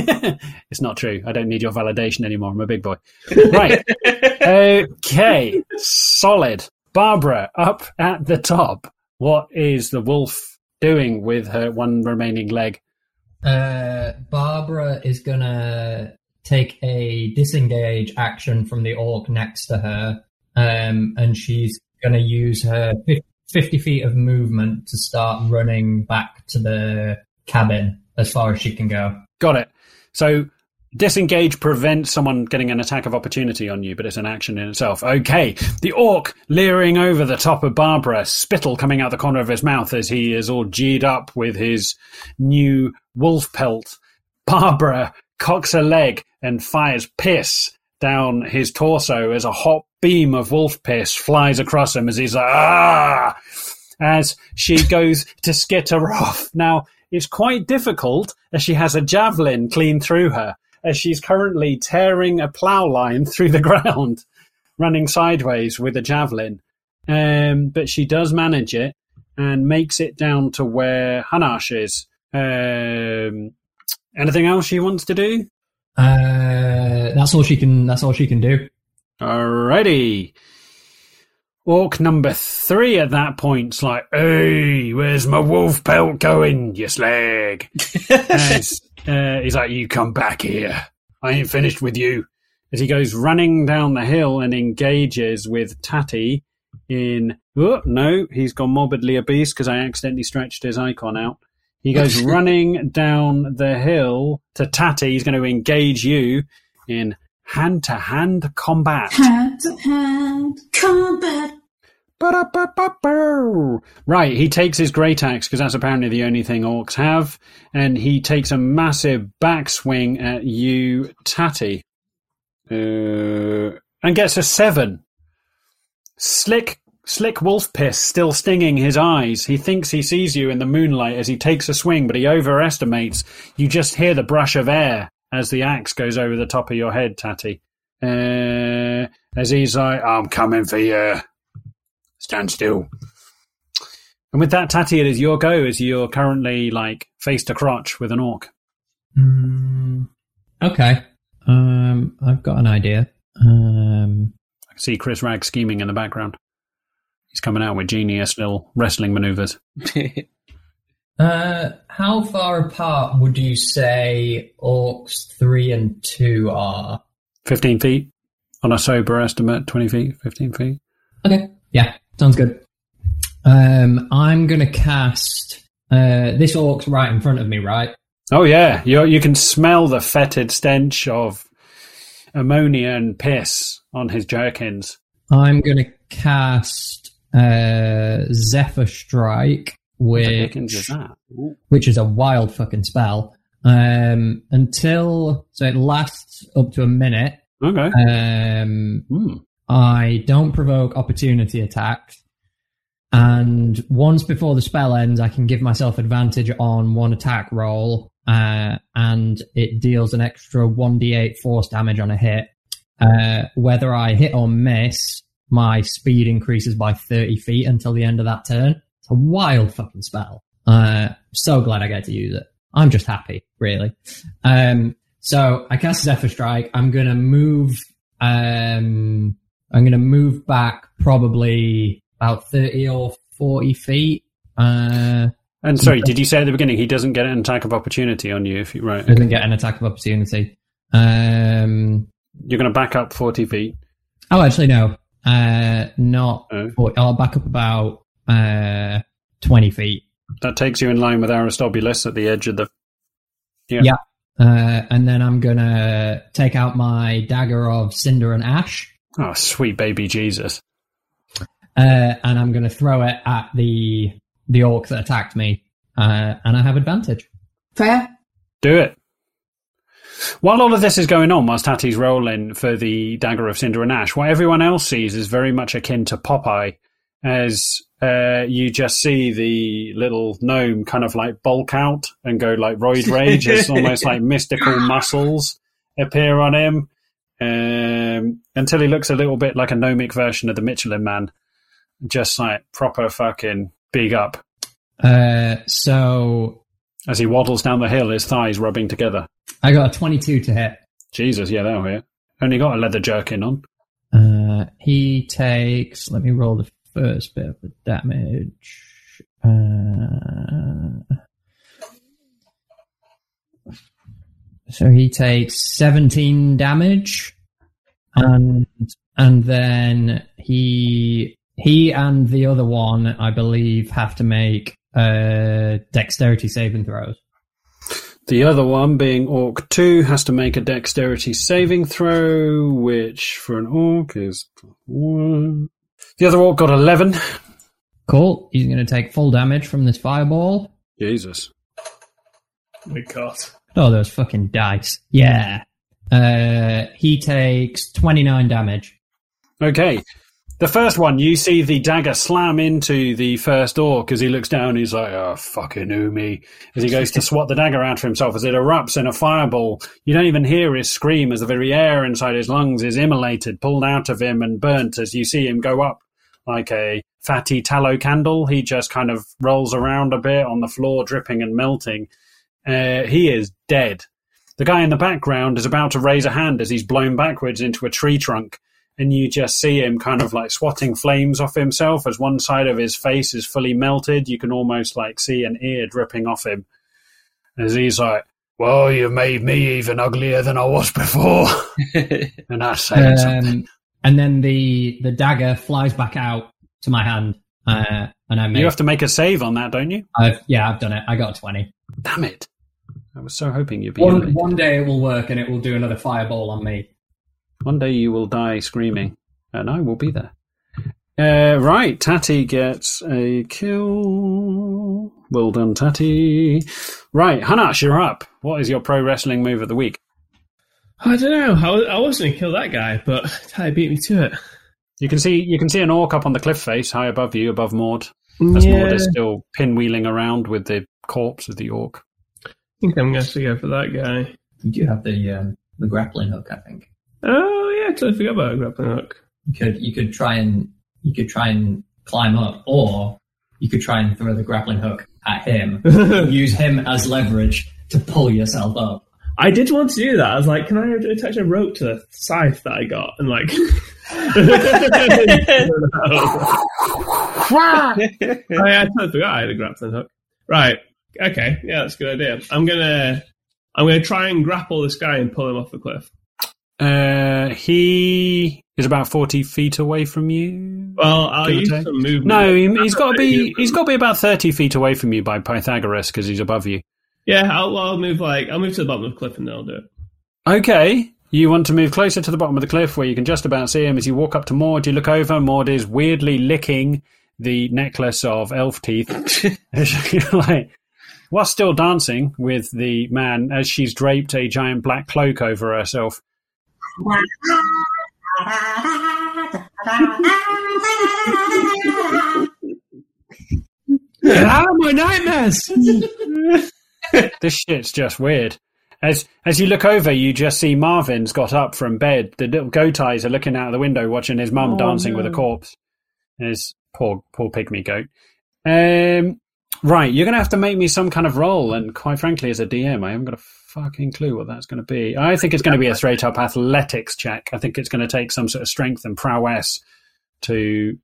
it's not true. I don't need your validation anymore. I'm a big boy. Right. Okay. Solid. Barbara, up at the top. What is the wolf doing with her one remaining leg? Uh, Barbara is gonna take a disengage action from the orc next to her, um, and she's gonna use her 50 feet of movement to start running back to the cabin as far as she can go. Got it. So disengage prevents someone getting an attack of opportunity on you, but it's an action in itself. Okay. The orc leering over the top of Barbara, spittle coming out the corner of his mouth as he is all G'd up with his new wolf pelt. Barbara cocks a leg and fires piss down his torso as a hot beam of wolf piss flies across him as he's like, ah! As she goes to skitter off. Now, it's quite difficult as she has a javelin clean through her, as she's currently tearing a plough line through the ground, running sideways with a javelin. Um, but she does manage it and makes it down to where Hanash is. Um, anything else she wants to do? Uh, that's all she can. That's all she can do. Alrighty. Orc number three at that point's like, hey, where's my wolf pelt going, you slag? As, uh, he's like, you come back here. I ain't finished with you. As he goes running down the hill and engages with Tatty in, oh, no, he's gone morbidly obese because I accidentally stretched his icon out. He goes running down the hill to Tatty. He's going to engage you in hand to hand combat. Hand to hand combat. Right, he takes his great axe because that's apparently the only thing orcs have, and he takes a massive backswing at you, Tatty, uh, and gets a seven. Slick, slick wolf piss still stinging his eyes. He thinks he sees you in the moonlight as he takes a swing, but he overestimates. You just hear the brush of air as the axe goes over the top of your head, Tatty. Uh, as he's like, "I'm coming for you." Stand still. And with that, Tatty, it is your go as you're currently like face to crotch with an orc. Mm, okay. Um, I've got an idea. Um, I can see Chris Ragg scheming in the background. He's coming out with genius little wrestling maneuvers. uh, how far apart would you say orcs three and two are? 15 feet on a sober estimate, 20 feet, 15 feet. Okay. Yeah, sounds good. Um, I'm gonna cast. Uh, this orc's right in front of me, right? Oh, yeah. You, you can smell the fetid stench of ammonia and piss on his jerkins. I'm gonna cast uh, Zephyr Strike, which is that? Which is a wild fucking spell. Um, until so it lasts up to a minute. Okay. Um, Hmm. I don't provoke opportunity attacks. And once before the spell ends, I can give myself advantage on one attack roll, uh, and it deals an extra 1d8 force damage on a hit. Uh, whether I hit or miss, my speed increases by 30 feet until the end of that turn. It's a wild fucking spell. Uh, so glad I get to use it. I'm just happy, really. Um, so I cast Zephyr Strike. I'm gonna move. Um, I'm gonna move back probably about thirty or forty feet. Uh, And sorry, did you say at the beginning he doesn't get an attack of opportunity on you if you right? doesn't get an attack of opportunity. Um, You're going to back up forty feet. oh, actually, no. Uh, not. Oh. 40, I'll back up about uh twenty feet. That takes you in line with Aristobulus at the edge of the. Yeah. Uh, and then I'm gonna take out my dagger of cinder and ash. Oh, sweet baby Jesus! uh, and I'm going to throw it at the the orc that attacked me, uh, and I have advantage. Fair. Do it. While all of this is going on, whilst Tatty's rolling for the dagger of cinder and ash, what everyone else sees is very much akin to Popeye, as uh, you just see the little gnome kind of like bulk out and go like roid rage. It's almost like mystical muscles appear on him um, until he looks a little bit like a gnomic version of the Michelin Man, just like proper fucking big up Uh, so as he waddles down the hill, his thighs rubbing together. I got a 22 to hit. Jesus, yeah, that'll hit. Only got a leather jerkin on. Uh, he takes. Let me roll the first bit of the damage. Uh, so he takes 17 damage, and and then he he and the other one, I believe, have to make uh, dexterity saving throws. The other one, being Orc 2, has to make a dexterity saving throw, which for an Orc is. one. The other Orc got 11. Cool. He's going to take full damage from this fireball. Jesus. My God. Oh, those fucking dice. Yeah. Uh, he takes 29 damage. Okay. The first one, you see the dagger slam into the first orc as he looks down. He's like, oh, fucking Umi. As he goes to swat the dagger out for himself as it erupts in a fireball. You don't even hear his scream as the very air inside his lungs is immolated, pulled out of him and burnt as you see him go up like a fatty tallow candle. He just kind of rolls around a bit on the floor, dripping and melting. Uh, he is dead. The guy in the background is about to raise a hand as he's blown backwards into a tree trunk and you just see him kind of like swatting flames off himself as one side of his face is fully melted. You can almost like see an ear dripping off him as he's like, "Well, you've made me even uglier than I was before," and that's saying something. Um, and then the, the dagger flies back out to my hand. Uh, and I make, You have to make a save on that, don't you? I've, yeah, I've done it. I got a 20. Damn it! I was so hoping you'd be. One, one day it will work and it will do another fireball on me. One day you will die screaming, and I will be there. Uh, right, Tatty gets a kill. Well done, Tatty. Right, Hanash, you're up. What is your pro wrestling move of the week? I don't know. I was, I was going to kill that guy, but Ty beat me to it. You can see you can see an orc up on the cliff face, high above you, above Maud. As yeah, Maud is still pinwheeling around with the corpse of the orc. I think I'm going to go for that guy. You do have the um, the grappling hook, I think. Oh yeah, I totally forgot about a grappling hook. You could you could try and you could try and climb up, or you could try and throw the grappling hook at him. use him as leverage to pull yourself up. I did want to do that. I was like, can I attach a rope to the scythe that I got? And like, oh, yeah, I totally forgot I had a grappling hook. Right. Okay. Yeah, that's a good idea. I'm gonna, I'm gonna try and grapple this guy and pull him off the cliff. Uh, he is about forty feet away from you. Well, I'll use take. some movement. No, he, he's got to be he's got to be about thirty feet away from you by Pythagoras because he's above you. Yeah, I'll, I'll move like I'll move to the bottom of the cliff and then I'll do it. Okay. You want to move closer to the bottom of the cliff where you can just about see him as you walk up to Maud. You look over. Maud is weirdly licking the necklace of elf teeth. Like, while still dancing with the man as she's draped a giant black cloak over herself. Get out of my nightmares! This shit's just weird. As as you look over, you just see Marvin's got up from bed. The little goat eyes are looking out of the window, watching his mum Oh, dancing no. with a corpse. His poor poor pygmy goat. Um, Right, you're going to have to make me some kind of roll, and quite frankly, as a DM, I haven't got a fucking clue what that's going to be. I think it's going to be a straight up athletics check. I think it's going to take some sort of strength and prowess to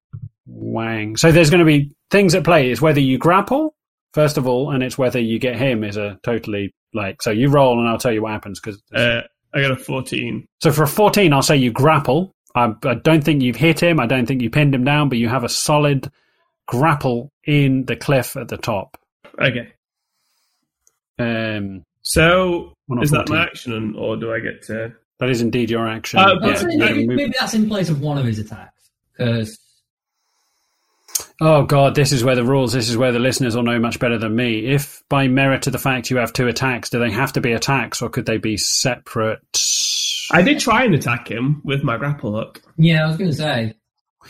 wang. So there's going to be things at play. It's whether you grapple first of all, and it's whether you get him is a totally like. So you roll, and I'll tell you what happens. Because Uh, I got a 14. so for a 14, I'll say you grapple. I, I don't think you've hit him. I don't think you pinned him down, but you have a solid grapple in the cliff at the top. Okay. Um, So, One or is that my action, or do I get to. that is indeed your action. Uh, Yeah, That's- you maybe, maybe that's in place of one of his attacks. Because Oh god, this is where the rules. This is where the listeners will know much better than me. If by merit of the fact you have two attacks, do they have to be attacks or could they be separate? I did try and attack him with my grapple hook. yeah, I was going to say.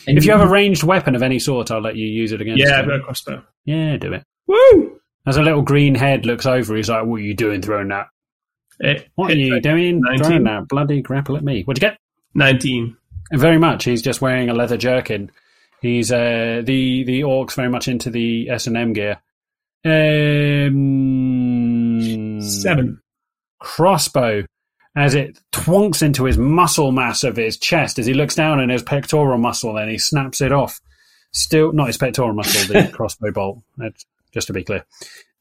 And If you have a ranged weapon of any sort, I'll let you use it against. Yeah, him. a crossbow. yeah, do it. Woo! As a little green head looks over, he's like, "What are you doing throwing that? It What are you for doing 19. throwing that bloody grapple at me? What'd you get?" 19. Very much. He's just wearing a leather jerkin. He's uh, the the orcs very much into the S and M gear. Um, Seven. crossbow as it twonks into his muscle mass of his chest as he looks down in his pectoral muscle and he snaps it off. Still, not his pectoral muscle, the crossbow bolt. That's, just to be clear.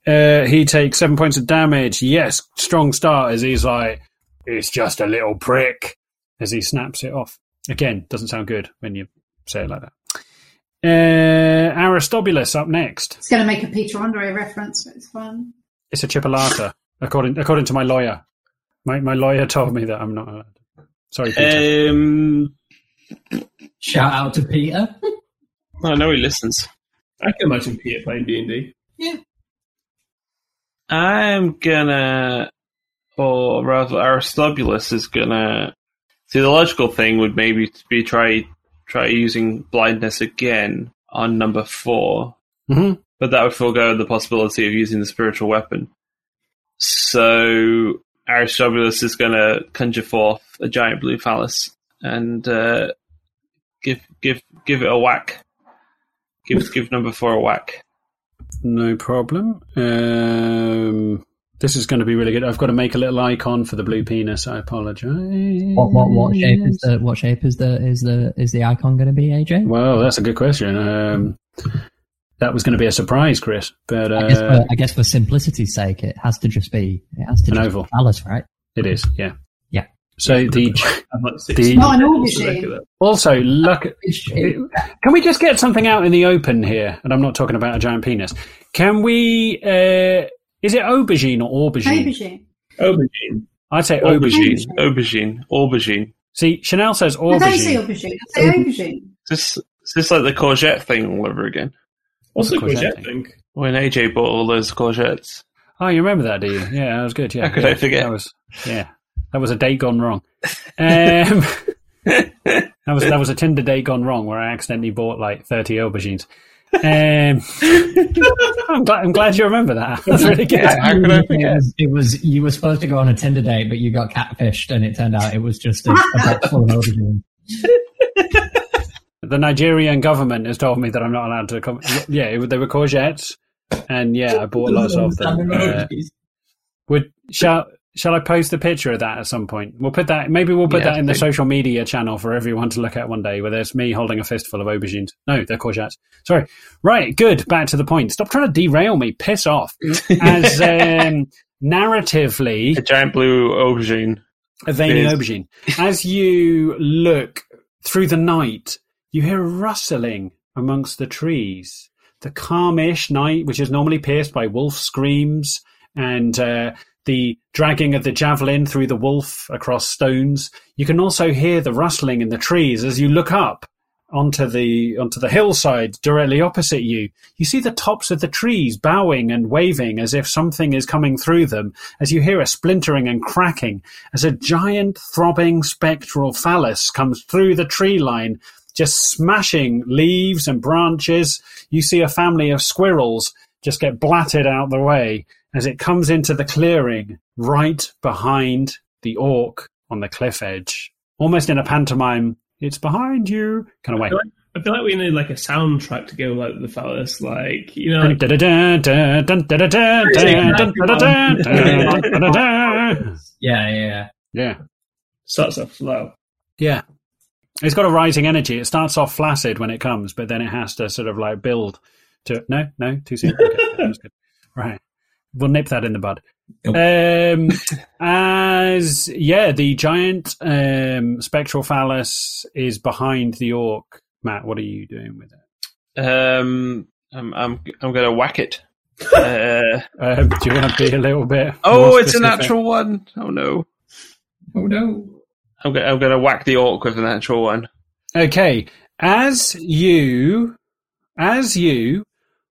Uh, he takes seven points of damage. Yes, strong start as he's like, it's just a little prick as he snaps it off. Again, doesn't sound good when you say it like that. Uh, Aristobulus up next. It's going to make a Peter Andre reference, but it's fine. It's a chipolata, according according to my lawyer. My my lawyer told me that I'm not allowed. Sorry, Peter. Um, Shout out to Peter. I know he listens. I can imagine Peter playing D&D. I'm gonna, or rather, Aristobulus is gonna. See, the logical thing would maybe be try try using blindness again on number four, hmm but that would forego the possibility of using the spiritual weapon. So Aristobulus is gonna conjure forth a giant blue phallus and uh, give give give it a whack. Give give number four a whack. No problem. Um, this is going to be really good. I've got to make a little icon for the blue penis. I apologize. What what what shape is the what shape is the is the is the icon going to be, AJ? Well, that's a good question. Um, that was going to be a surprise, Chris, but I, guess uh, for, I guess for simplicity's sake, it has to just be it has to An just oval. be Alice, right? it is. Yeah. Yeah. So the I've like. The- Not an So aubergine. look at that. also look. Can we just get something out in the open here? And I'm not talking about a giant penis. Can we? Uh, is it aubergine or aubergine? Aubergine. Aubergine. I'd say Aubergine, aubergine. aubergine, aubergine. See, Chanel says I don't say aubergine. aubergine. I say aubergine. This is this like the courgette thing all over again. What's the What's the courgette courgette thing? When AJ bought all those courgettes. Oh, you remember that, do you? Yeah, that was good. Yeah, How could yeah. I forget? That was yeah, that was a date gone wrong. Um, that was that was a Tinder date gone wrong where I accidentally bought like thirty aubergines. Um, I'm glad I'm glad you remember that. That's really good. Yeah, how could I it, forget? was, it was you were supposed to go on a Tinder date, but you got catfished, and it turned out it was just a, a box full of aubergine. The Nigerian government has told me that I'm not allowed to come. Yeah, they were courgettes, and yeah, I bought lots of them. Uh, would shall shall I post a picture of that at some point? We'll put that. Maybe we'll put Yeah, that in the social media channel for everyone to look at one day, where there's me holding a fistful of aubergines. No, they're courgettes. Sorry. Right. Good. Back to the point. Stop trying to derail me. Piss off. As um, narratively, A giant blue aubergine. a veiny Yes. aubergine. As you look through the night, you hear a rustling amongst the trees. The calmish night, which is normally pierced by wolf screams and uh, the dragging of the javelin through the wolf across stones. You can also hear the rustling in the trees as you look up onto the onto the hillside directly opposite you. You see the tops of the trees bowing and waving as if something is coming through them. As you hear a splintering and cracking, as a giant throbbing spectral phallus comes through the tree line, just smashing leaves and branches. You see a family of squirrels just get blatted out the way as it comes into the clearing right behind the orc on the cliff edge. Almost in a pantomime, it's behind you kind of way. I feel like we need like a soundtrack to go like the phallus, like you know, like, Yeah, yeah. Yeah. starts off slow. Yeah. It's got a rising energy. It starts off flaccid when it comes, but then it has to sort of like build to. No, no, too soon. Okay, that was good. Right. We'll nip that in the bud. Um, as yeah, the giant um, spectral phallus is behind the orc. Matt, what are you doing with it? Um, I'm I'm I'm gonna whack it. Uh, Um, do you want to be a little bit? oh, more it's a natural one. Oh no, Oh no. I'm gonna I'm gonna whack the orc with a natural one. Okay, as you as you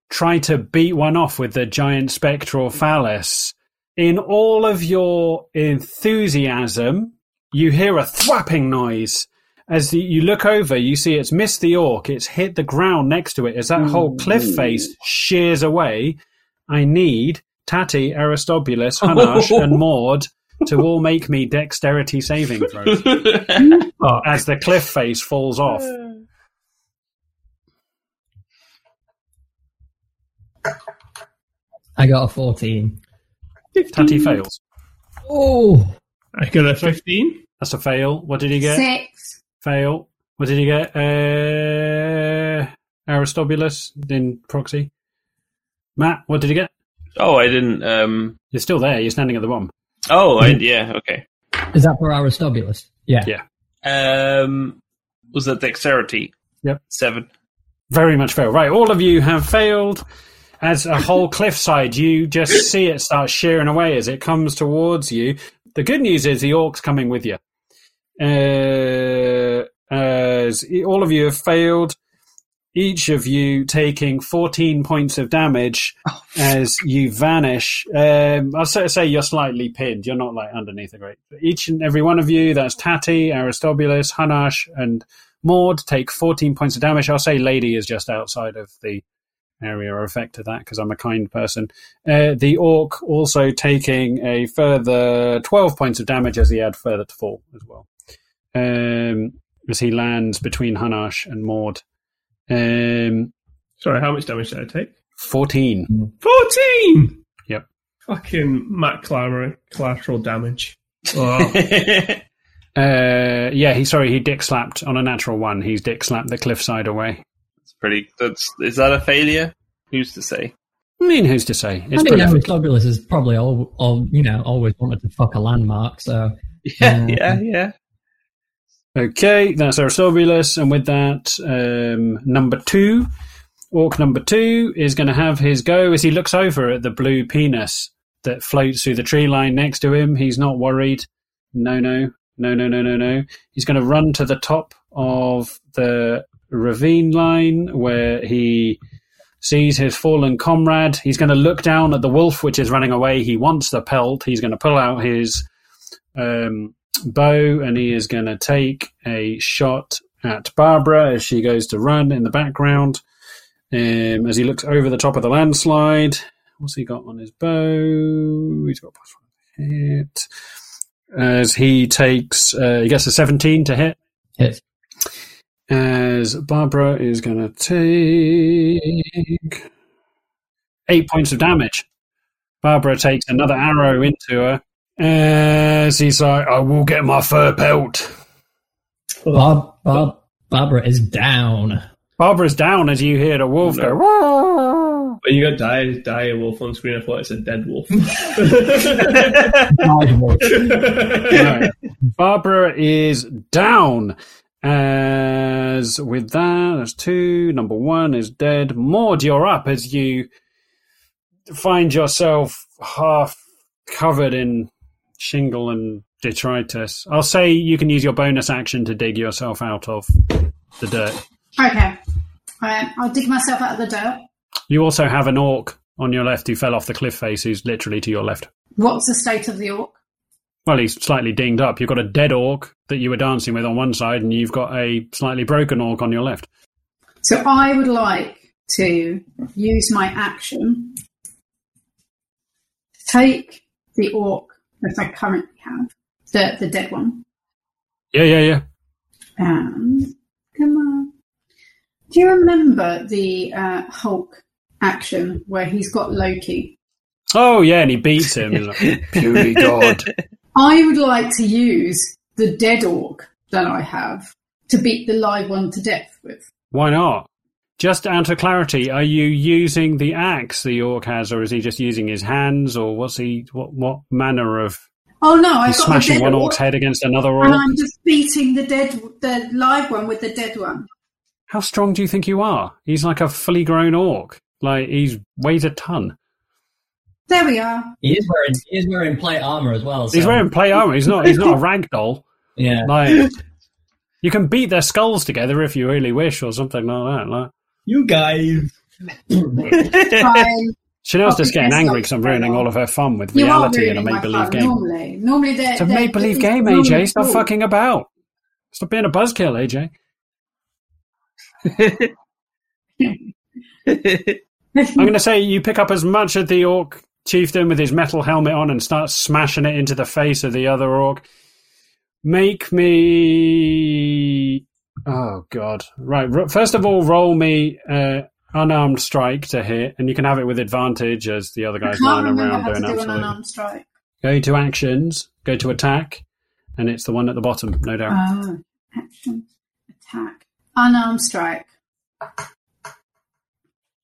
try to beat one off with the giant spectral phallus, in all of your enthusiasm, you hear a thwapping noise. As the, you look over, you see it's missed the orc. It's hit the ground next to it. As that whole cliff face shears away, I need Tatty, Aristobulus, Hanash, and Maud to all make me dexterity saving throws as the cliff face falls off. I got a 14. Tatty fails. Oh! I got a fifteen. That's a fail. What did he get? Six. Fail. What did he get? Uh, Aristobulus in proxy. Matt, what did he get? Oh, I didn't. Um. You're still there. You're standing at the bottom. Oh, I, yeah. Okay. Is that for Aristobulus? Yeah. Yeah. Um. Was that dexterity? Yep. Seven. Very much fail. Right, all of you have failed. As a whole cliffside, you just see it start shearing away as it comes towards you. The good news is the orc's coming with you. Uh, as all of you have failed, each of you taking 14 points of damage as you vanish. Um, I'll say, say you're slightly pinned. You're not like underneath the grate. Each and every one of you, that's Tatty, Aristobulus, Hanash, and Maud, take 14 points of damage. I'll say Lady is just outside of the area or effect of that because I'm a kind person. Uh, the orc also taking a further 12 points of damage as he had further to fall as well. Um, as he lands between Hanash and Maud. Um, Sorry, how much damage did I take? 14. Fourteen. Yep. Fucking Matt Clamor collateral damage. Oh, Uh, yeah, he sorry, he dick slapped on a natural one. He's dick slapped the cliffside away. It's pretty. That's is that a failure? Who's to say? I mean, who's to say? It's I mean, prolific. Aristobulus has probably all, all, you know, always wanted to fuck a landmark, so. Yeah, Mm. yeah, yeah. Okay, that's Aristobulus, and with that, um, number two, orc number two is going to have his go as he looks over at the blue penis that floats through the tree line next to him. He's not worried. No, no, no, no, no, no, no. He's going to run to the top of the ravine line where he sees his fallen comrade. He's going to look down at the wolf, which is running away. He wants the pelt. He's going to pull out his um, bow and he is going to take a shot at Barbara as she goes to run in the background. Um, as he looks over the top of the landslide, what's he got on his bow? He's got plus one hit. As he takes, uh, he gets a 17 to hit. Hit. As Barbara is going to take eight points of damage. Barbara takes another arrow into her. As he's like, I will get my fur pelt. Bob, Bob, Barbara is down. Barbara's down as you hear the wolf go. "Roar." when you got die, die a wolf on screen, I thought it's a dead wolf. Right. Barbara is down. As with that, that's two. Number one is dead. Maud, you're up as you find yourself half covered in shingle and detritus. I'll say you can use your bonus action to dig yourself out of the dirt. Okay. Um, I'll dig myself out of the dirt. You also have an orc on your left who fell off the cliff face, who's literally to your left. What's the state of the orc? Well, he's slightly dinged up. You've got a dead orc that you were dancing with on one side, and you've got a slightly broken orc on your left. So I would like to use my action to take the orc that I currently have, the, the dead one, Yeah, yeah, yeah. and come on. Do you remember the uh, Hulk action where he's got Loki? Oh yeah, and he beats him. He's like, Puny God. I would like to use the dead orc that I have to beat the live one to death with. Why not? Just out of clarity, are you using the axe the orc has, or is he just using his hands, or what's he? What what manner of? Oh no, I've got smashing one orc, head against another and. I'm just beating the dead, the live one with the dead one. How strong do you think you are? He's like a fully grown orc. Like he's weighs a ton. There we are. He is wearing he is wearing plate armor as well. He's wearing plate armor. He's not. He's not a rag doll. yeah. Like you can beat their skulls together if you really wish, or something like that. Like You guys. Fine. Chanel's Oh, just getting angry because I'm ruining all of her fun with You reality in a make believe game. normally. Normally, they're, It's a make believe game, normally AJ. Stop cool. fucking about. Stop being a buzzkill, AJ. I'm going to say you pick up as much of the orc chieftain with his metal helmet on and start smashing it into the face of the other orc. Make me. Oh, God. Right. First of all, roll me uh, unarmed strike to hit, and you can have it with advantage as the other guy's lying around doing do absolutely. Go to actions, go to attack, and it's the one at the bottom, no doubt. Oh, action, attack, unarmed strike.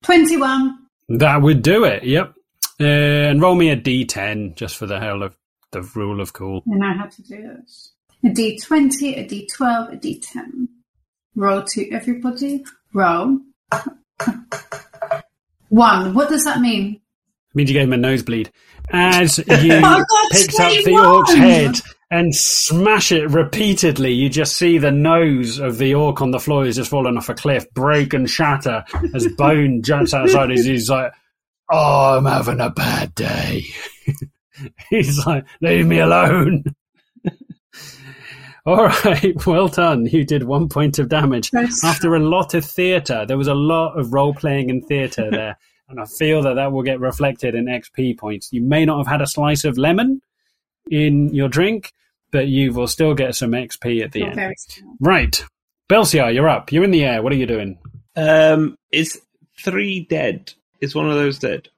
Twenty-one. That would do it. Yep. Uh, and roll me a d10 just for the hell of the rule of cool. I know how to do this. A D twenty, a D twelve, a D ten. Roll to everybody. Roll. One. What does that mean? It means you gave him a nosebleed. As you picked up the one. orc's head and smash it repeatedly, you just see the nose of the orc on the floor is just fallen off a cliff, break and shatter as bone jumps outside. He's like, "Oh, I'm having a bad day." he's like, "Leave me alone." All right, well done. You did one point of damage That's- after a lot of theatre. There was a lot of role playing in theatre there, and I feel that that will get reflected in XP points. You may not have had a slice of lemon in your drink, but you will still get some XP at the Not end. Right, Belsiar, you're up. You're in the air. What are you doing? um, is three dead? Is one of those dead?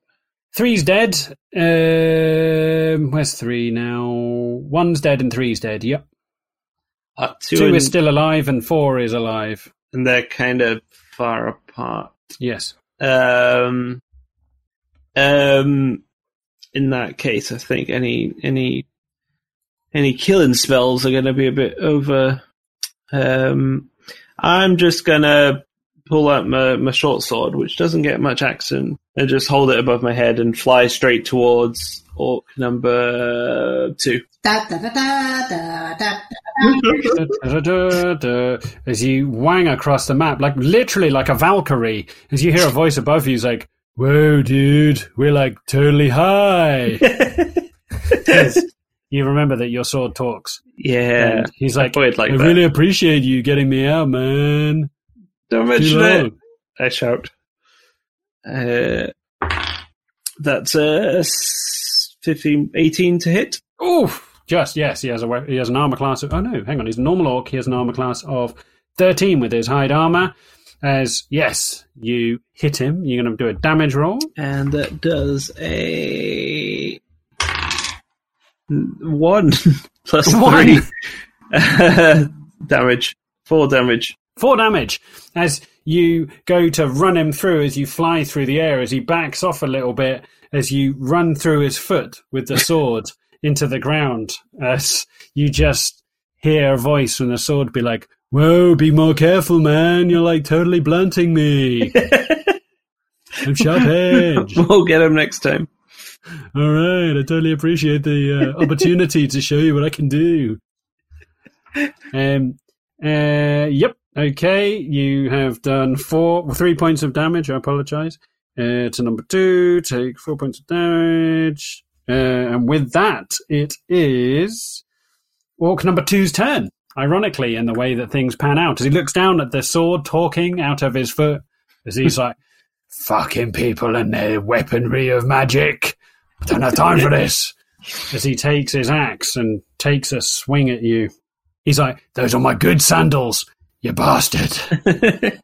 Three's dead. Um, where's three now? One's dead and three's dead. Yep. Uh, two Two and, is still alive and four is alive. and they're kind of far apart. Yes. Um, um, in that case, I think any any any killing spells are going to be a bit over. Um, I'm just gonna pull out my, my short sword, which doesn't get much action, and just hold it above my head and fly straight towards orc number two. As you wang across the map, like literally like a Valkyrie, as you hear a voice above you, is like, "Whoa, dude, we're like totally high." you remember that your sword talks, Yeah, and he's like, thought like "I that. really appreciate you getting me out, man." Don't Too mention it. I shout. Uh, that's uh, s- 15, 18 to hit. Oof! Just yes, he has a he has an armor class. Of, oh no, hang on, he's a normal orc. He has an armor class of thirteen with his hide armor. As yes, you hit him. You're going to do a damage roll. And that does a one plus One. three damage. Four damage. Four damage as you go to run him through as you fly through the air as he backs off a little bit as you run through his foot with the sword into the ground as you just hear a voice from the sword be like, Whoa, be more careful, man. You're like totally blunting me. I'm sharp edge. We'll get him next time. All right, I totally appreciate the uh, opportunity to show you what I can do. Um, uh, yep. Okay, you have done four, three points of damage. I apologize. Uh, to number two, take four points of damage, uh, and with that, it is orc number two's turn. Ironically, in the way that things pan out, as he looks down at the sword talking out of his foot, as he's like, "Fucking people and their weaponry of magic." I don't have time for this. As he takes his axe and takes a swing at you, he's like, "Those are my good sandals, you bastard!"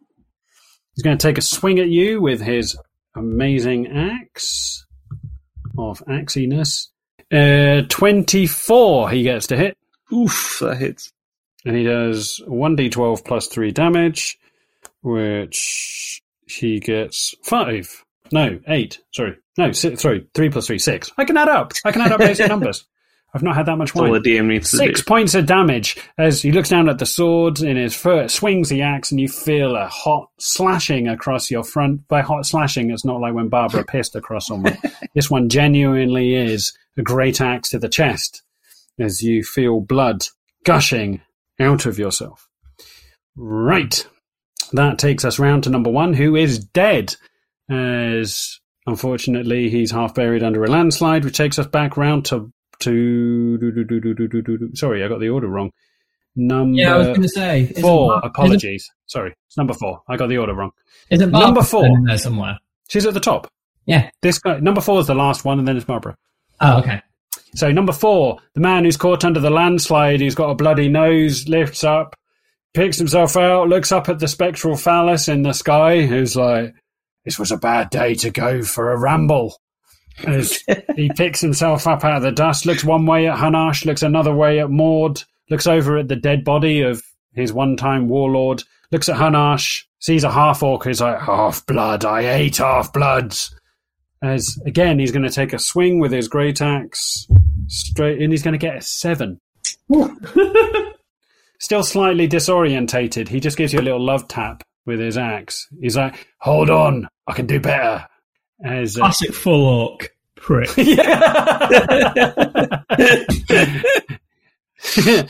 He's going to take a swing at you with his amazing axe of axiness. Uh, 24 he gets to hit. Oof, that hits. And he does 1d12 plus 3 damage, which he gets 5. No, 8. Sorry. No, six, sorry. 3 plus 3, 6. I can add up. I can add up basic numbers. I've not had that much wine. the DM needs to Six points of damage as he looks down at the sword in his foot, swings the axe, and you feel a hot slashing across your front. By hot slashing, it's not like when Barbara pissed across someone. this one genuinely is a great axe to the chest as you feel blood gushing out of yourself. Right. That takes us round to number one, who is dead. As unfortunately he's half buried under a landslide, which takes us back round to to do, do, do, sorry, I got the order wrong. Number Yeah, I was going to say. four. Bar- Apologies. Sorry, it's number four. I got the order wrong. Isn't, isn't Number four. in there somewhere? She's at the top. Yeah. This guy, number four is the last one, and then it's Barbara. Oh, okay. So number four, the man who's caught under the landslide, who's got a bloody nose, lifts up, picks himself out, looks up at the spectral phallus in the sky, who's like, "This was a bad day to go for a ramble." As he picks himself up out of the dust, looks one way at Hanash, looks another way at Maud, looks over at the dead body of his one-time warlord, looks at Hanash, sees a half orc, who's like, "Half blood, I hate half bloods." As again, he's going to take a swing with his great axe straight, and he's going to get a seven. Still slightly disorientated, he just gives you a little love tap with his axe. He's like, "Hold on, I can do better." As Classic full orc prick.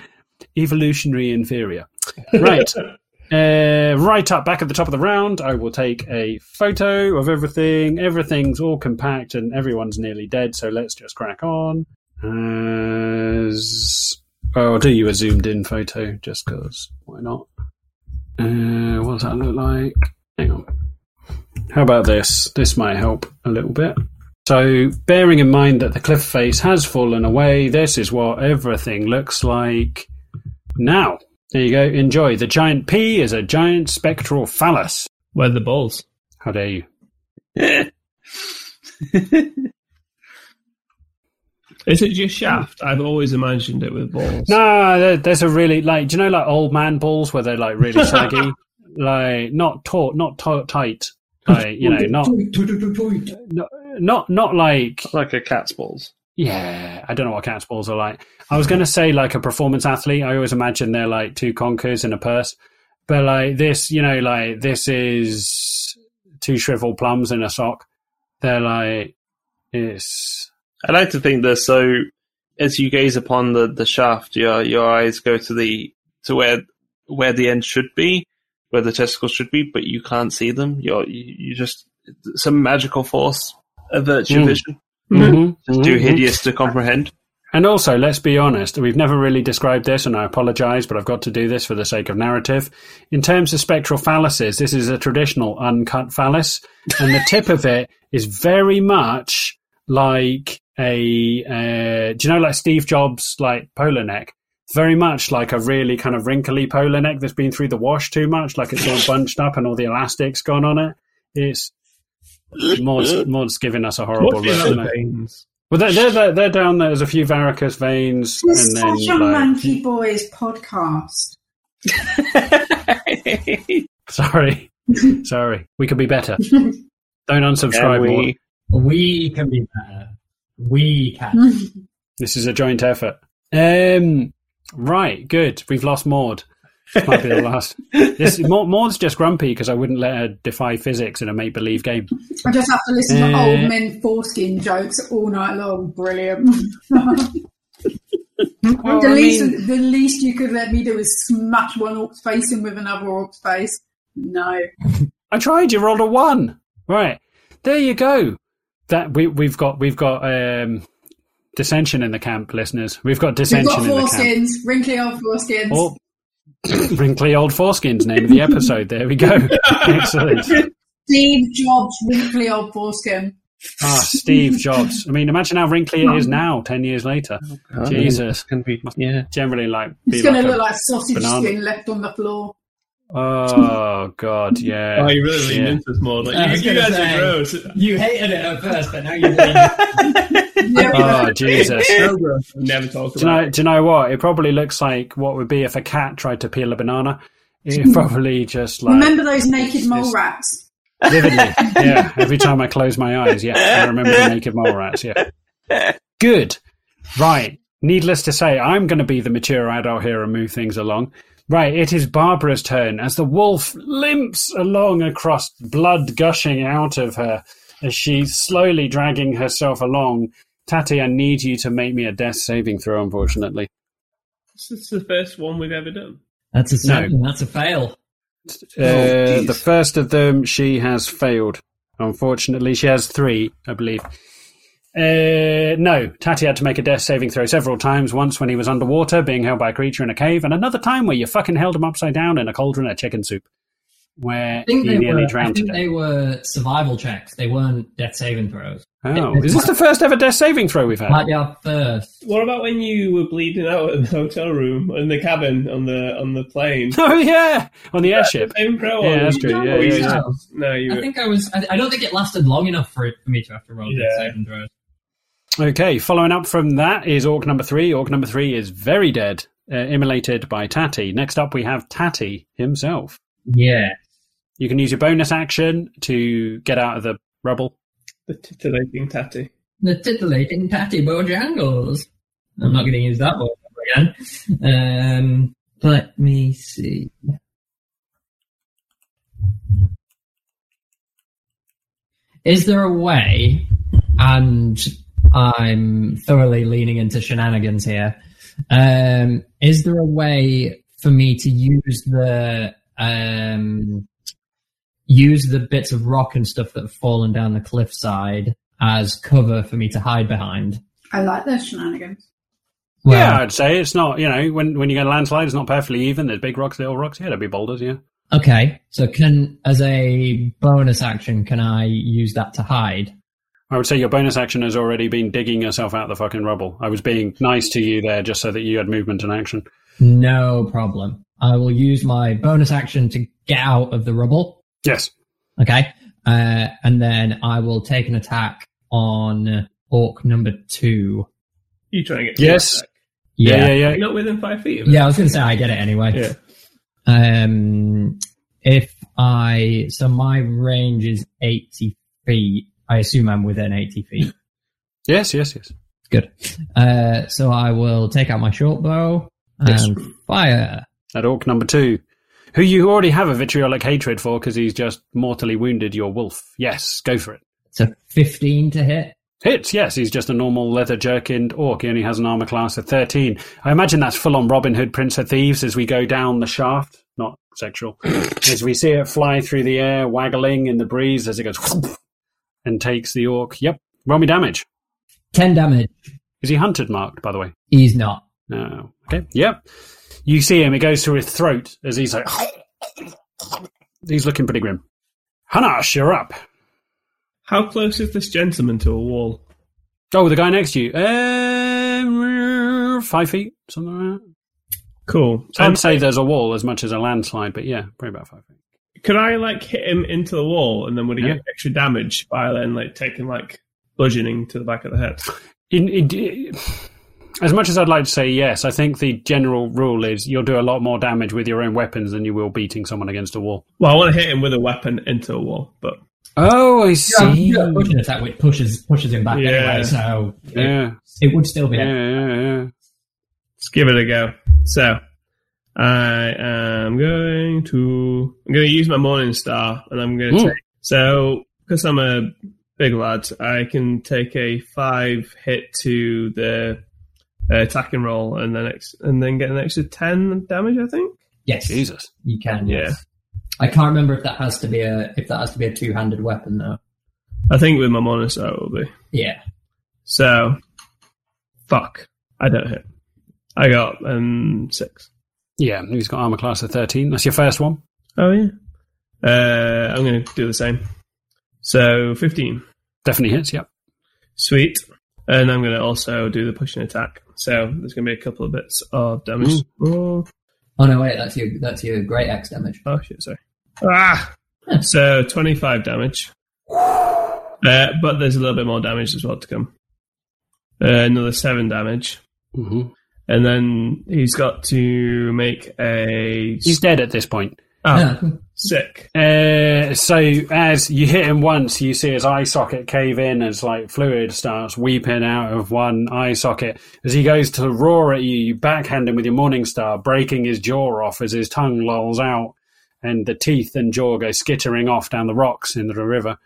evolutionary inferior. Right. Uh, right up back at the top of the round, I will take a photo of everything. Everything's all compact and everyone's nearly dead, so let's just crack on. As oh, I'll do you a zoomed in photo just because why not? Uh, what does that look like? How about this? This might help a little bit. So, bearing in mind that the cliff face has fallen away, this is what everything looks like now. There you go. Enjoy. The giant P is a giant spectral phallus. Where are the balls? How dare you? Is it just shaft? I've always imagined it with balls. No, there's a really like. Do you know like old man balls where they're like really saggy, like not taut, not taut, tight, like you know, not not not not like like a cat's balls. Yeah, I don't know what cat's balls are like. I was going to say like a performance athlete. I always imagine they're like two conkers in a purse, but like this, you know, like this is two shriveled plums in a sock. They're like it's I like to think that so as you gaze upon the, the shaft, your your eyes go to the to where where the end should be, where the testicles should be, but you can't see them. You're you, just some magical force averts your Mm. vision. Mhm, Just too mhm. hideous to comprehend. And also, let's be honest, we've never really described this, and I apologize, but I've got to do this for the sake of narrative. In terms of spectral phalluses, this is a traditional uncut phallus, and the tip of it is very much like a, uh, do you know, like Steve Jobs, like polar neck? Very much like a really kind of wrinkly polar neck that's been through the wash too much, like it's all bunched up and all the elastic's gone on it. It's Maud's, Maud's giving us a horrible What is look. the isn't it? veins? Well, they're, they're, they're, they're down there. There's a few varicose veins, This and is then such a like, Monkey Boys podcast. sorry, sorry, we could be better. Don't unsubscribe. Can Maud. we? We can be better. We can. This is a joint effort. Um, right, good. We've lost Maud. This might be the last. This Maud, Maud's just grumpy because I wouldn't let her defy physics in a make believe game. I just have to listen to Uh, old men foreskin jokes all night long. Brilliant. Well, the, I least, mean- the least you could let me do is smash one orc's face in with another orc's face. No. I tried. You rolled a one. Right there, you go. That we we've got we've got um, dissension in the camp, listeners. We've got dissension We've dissension got in the camp. foreskins, wrinkly old foreskins. Oh, wrinkly old foreskins. Name of the episode. There we go. Excellent. Steve Jobs, wrinkly old foreskin. Ah, Steve Jobs. I mean, imagine how wrinkly it is now, ten years later. Jesus. Can be, yeah. Generally, like It's going to like a- look like sausage banana. skin left on the floor. Oh god, oh, yeah. Oh, you really leaned Yeah. into this more. Like, I you, you guys say- are gross. You hated it at first, but now you're Oh Jesus. Never talk Do you, about know, do you know what? It probably looks like what would be if a cat tried to peel a banana. It probably just like Remember those naked mole Yes. rats? vividly. Yeah, every time I close my eyes, yeah, I remember the naked mole rats. Yeah, good. Right. Needless to say, I'm going to be the mature adult here and move things along. Right, it is Barbara's turn as the wolf limps along across blood gushing out of her as she's slowly dragging herself along. Tatty, I need you to make me a death saving throw, unfortunately. This is the first one we've ever done. That's a seven. That's a fail. Uh, geez. the first of them, she has failed. Unfortunately, she has three, I believe. Uh, no, Tatty had to make a death saving throw several times. Once when he was underwater, being held by a creature in a cave, and another time where you fucking held him upside down in a cauldron of chicken soup, where I think he they nearly were. Drowned to think they were survival checks. They weren't death saving throws. Oh, is this the first ever death saving throw we've had? Might be our first. What about when you were bleeding out in the hotel room, in the cabin, on the on the plane? Oh yeah, on the airship. Same pro. Yeah, or that's you- true. Yeah, yeah, yeah. No, you. I think I was. I, I don't think it lasted long enough for it for me to have to roll death saving throws. Okay, following up from that is Orc number three. Orc number three is very dead, uh, immolated by Tatty. Next up, we have Tatty himself. Yeah. You can use your bonus action to get out of the rubble. the titillating tatty. The titillating Patty Bojangles. I'm not going to use that word again. Um, let me see. Is there a way, and I'm thoroughly leaning into shenanigans here, um, is there a way for me to use the um, use the bits of rock and stuff that have fallen down the cliffside as cover for me to hide behind? I like those shenanigans. yeah, I'd say it's not. You know, when when you get a landslide, it's not perfectly even. There's big rocks, little rocks. Yeah, there'll be boulders. Yeah. Okay, so can as a bonus action, can I use that to hide? I would say your bonus action has already been digging yourself out of the fucking rubble. I was being nice to you there, just so that you had movement and action. No problem. I will use my bonus action to get out of the rubble. Yes. Okay, uh, and then I will take an attack on orc number two. You trying to get Yes. Yeah, yeah, yeah, yeah. Not within five feet. Of it. Yeah, I was going to say I get it anyway. Yeah. Um, if I so my range is eighty feet. I assume I'm within eighty feet. Yes, yes, yes. Good. Uh, so I will take out my short bow Yes. and fire. At orc number two, who you already have a vitriolic hatred for because he's just mortally wounded your wolf. Yes, go for it. So fifteen to hit. Hits, yes, he's just a normal leather jerkined orc. He only has an armor class of 13. I imagine that's full on Robin Hood, Prince of Thieves, as we go down the shaft. Not sexual. as we see it fly through the air, waggling in the breeze as it goes and takes the orc. Yep. Roll me damage. Ten damage. Is he hunted marked, by the way? He's not. No. Okay. Yep. You see him, it goes through his throat as he's like. he's looking pretty grim. Hanash, you're up. How close is this gentleman to a wall? Oh, the guy next to you. Uh, five feet, something like that. Cool. It's hard Um, to say there's a wall as much as a landslide, but yeah, probably about five feet. Could I like hit him into the wall and then would he Yeah. get extra damage by then like taking like bludgeoning to the back of the head? In, in, as much as I'd like to say yes, I think the general rule is you'll do a lot more damage with your own weapons than you will beating someone against a wall. Well, I want to hit him with a weapon into a wall, but Oh, I see. you got pushing attack which pushes pushes him back Yeah. anyway, so it, Yeah, it would still be. yeah, yeah, yeah. let's give it a go. So I am going to I'm going to use my morning star and I'm going to take so because I'm a big lad, I can take a five hit to the uh, attack and roll and then ex- and then get an extra ten damage. I think. Yes, Jesus. you can. Yeah. Yes. I can't remember if that has to be a if that has to be a two handed weapon though. I think with my morning star it will be. Yeah. So, fuck. I don't hit. I got um six. Yeah, he's got armor class of 13. That's your first one. Oh yeah. Uh, I'm going to do the same. So fifteen, Definitely hits, yep. sweet. And I'm going to also do the pushing attack. So there's going to be a couple of bits of damage. Oh, Oh no, wait, that's your that's your great axe damage. Oh shit, sorry. Ah! So 25 damage. Uh, but there's a little bit more damage as well to come. Uh, another 7 damage. hmm And then he's got to make a. He's dead at this point. Oh, sick. Uh, so as you hit him once, you see his eye socket cave in as like fluid starts weeping out of one eye socket. As he goes to roar at you, you backhand him with your morning star, breaking his jaw off as his tongue lolls out, and the teeth and jaw go skittering off down the rocks into the river.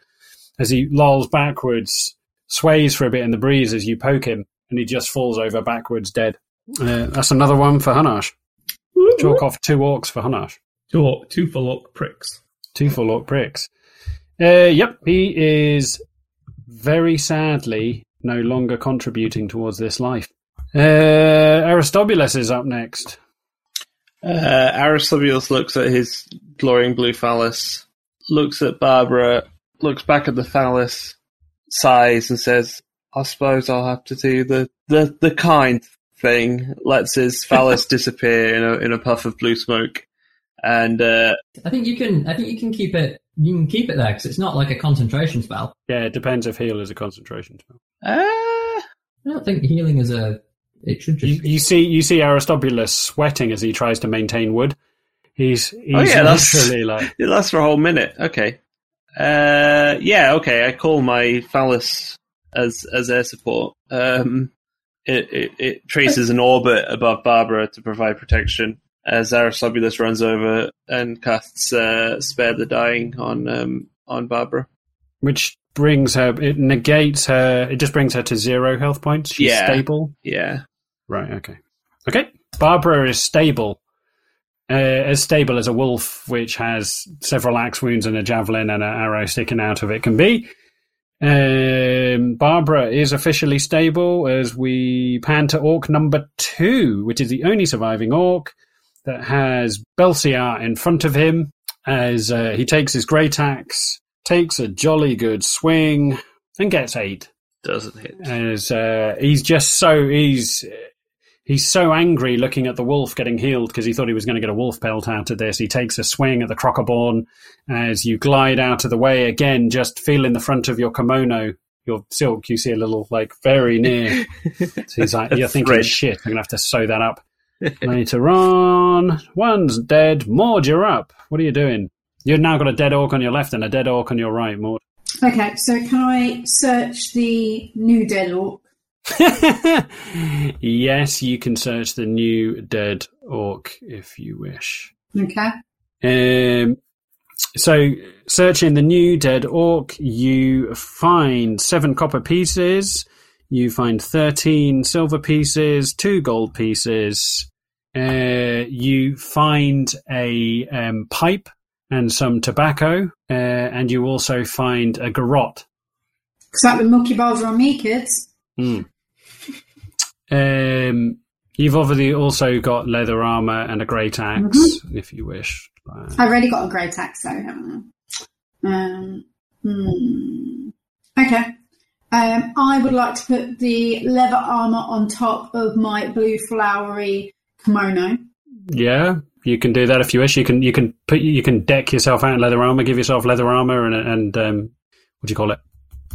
As he lolls backwards, sways for a bit in the breeze as you poke him, and he just falls over backwards dead. Uh, that's another one for Hanash. Chalk off two orcs for Hanash. Two, two full orc pricks. Two full orc pricks. Uh, yep, he is very sadly no longer contributing towards this life. Uh, Aristobulus is up next. Uh, Aristobulus looks at his glowing blue phallus, looks at Barbara, looks back at the phallus, sighs, and says, "I suppose I'll have to do the the, the kind thing." Lets his phallus disappear in a in a puff of blue smoke, and uh, I think you can. I think you can keep it. You can keep it there because it's not like a concentration spell. Yeah, it depends if heal is a concentration spell. uh, I don't think healing is a. It should just. you see, you see Aristobulus sweating as he tries to maintain wood. He's he's Oh, yeah, that's- literally like it lasts for a whole minute. Okay, uh, yeah, okay. I call my phallus as as air support. Um, it, it it traces an orbit above Barbara to provide protection as Aristobulus runs over and casts uh, "Spare the Dying" on um, on Barbara. which brings her. It negates her. It just brings her to zero health points. She's Yeah. stable. Yeah, Right. Okay. Okay. Barbara is stable. Uh, as stable as a wolf, which has several axe wounds and a javelin and an arrow sticking out of it can be. Um, Barbara is officially stable as we pan to orc number two, which is the only surviving orc that has Belsiar in front of him as uh, he takes his great axe, takes a jolly good swing, and gets eight doesn't hit. as uh, he's just so he's he's so angry looking at the wolf getting healed because he thought he was going to get a wolf pelt out of this. He takes a swing at the crocoborn as you glide out of the way again, just feel in the front of your kimono. Your silk, you see a little like very near. So he's like, "You're thinking, Thread. shit, I'm gonna have to sew that up." Later on, one's dead. Maud, you're up. What are you doing? You've now got a dead orc on your left and a dead orc on your right, Maud. Okay, so can I search the new dead orc? yes, you can search the new dead orc if you wish. Okay. Um, so, searching the new dead orc, you find seven copper pieces, you find 13 silver pieces, two gold pieces, uh, you find a um, pipe and some tobacco, uh, and you also find a garrote. Because that the Milky Bars are on me, kids. Mm. Um, you've obviously also got leather armor and a great axe, if you wish. I've already got a great axe, though, haven't I? Um, hmm. Okay. Um, I would like to put the leather armor on top of my blue flowery kimono. yeah, you can do that if you wish. You can you can put you can deck yourself out in leather armor, give yourself leather armor, and and um, what do you call it?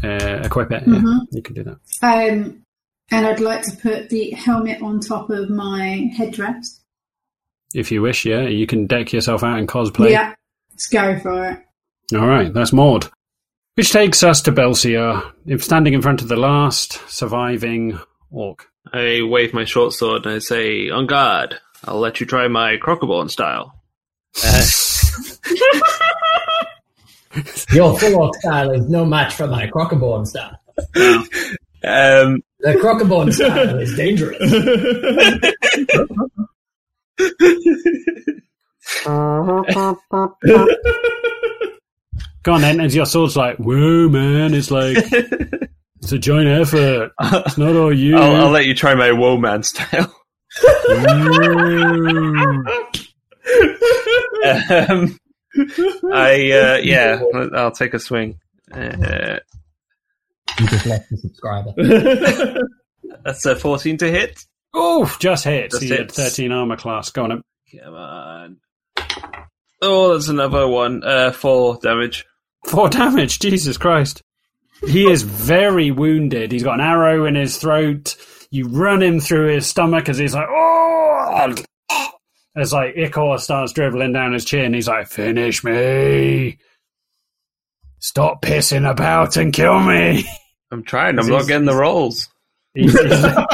Uh, equip it. Yeah, Mhm. you can do that. Um, and I'd like to put the helmet on top of my headdress. If you wish, yeah, you can deck yourself out in cosplay. Yeah, let's go for it. All right, that's Maud. Which takes us to Belsiar, if standing in front of the last surviving orc. I wave my short sword and I say, "On guard! I'll let you try my crocoborn style." Uh, Your full orc style is no match for my crocoborn style. Um, The crocoborn style is dangerous. Go on then, as your sword's like, whoa, man, it's like, it's a joint effort. It's not all you. I'll, I'll let you try my woe man style. Um, I uh, yeah, I'll take a swing. Uh, You just left the subscriber. that's a fourteen to hit. oh, just hit. Just He had hits. 13 armor class. Go on. Come on. Oh, that's another one. Uh, four damage. Four damage. Jesus Christ. He is very wounded. He's got an arrow in his throat. You run him through his stomach as he's like, oh! As like Ichor starts dribbling down his chin, he's like, finish me. Stop pissing about and kill me. I'm trying. I'm not getting the rolls. He's- he's-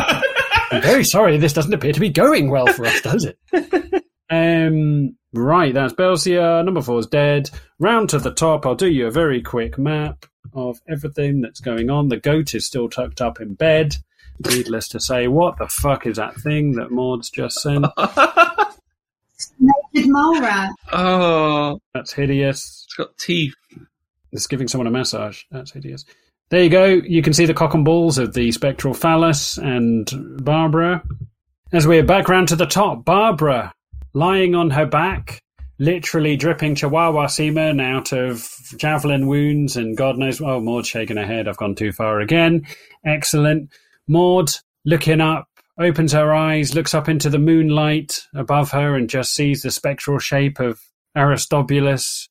I'm very sorry. This doesn't appear to be going well for us, does it? Um, right, that's Belsiar. Number four is dead. Round to the top. I'll do you a very quick map of everything that's going on. The goat is still tucked up in bed. Needless to say, what the fuck is that thing that Maud's just sent? Naked mole rat. oh, That's hideous. it's got teeth. It's giving someone a massage. That's hideous. There you go. You can see the cock and balls of the spectral phallus and Barbara. As we're back round to the top, Barbara lying on her back, literally dripping chihuahua semen out of javelin wounds and God knows. Oh, Maud's shaking her head. I've gone too far again. Excellent. Maud looking up, opens her eyes, looks up into the moonlight above her, and just sees the spectral shape of Aristobulus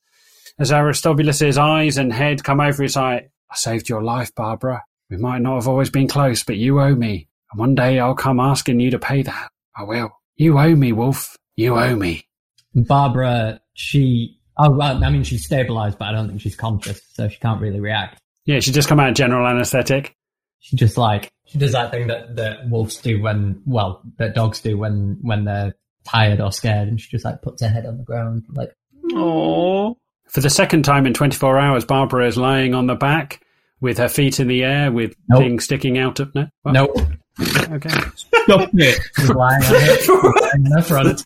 as Aristobulus's eyes and head come over his eye. I saved your life, Barbara. We might not have always been close, but you owe me. And one day I'll come asking you to pay that. I will. You owe me, Wolf. You owe me. Barbara, she. Oh, well, I mean, she's stabilized, but I don't think she's conscious, so she can't really react. Yeah, she just come out of general anesthetic. She just like she does that thing that that wolves do when, well, that dogs do when when they're tired or scared, and she just like puts her head on the ground, like Oh, For the second time in 24 hours, Barbara is lying on the back with her feet in the air with Nope. things sticking out of... No? What? nope, Okay. Stop it. she's lying on it, she's lying in her front.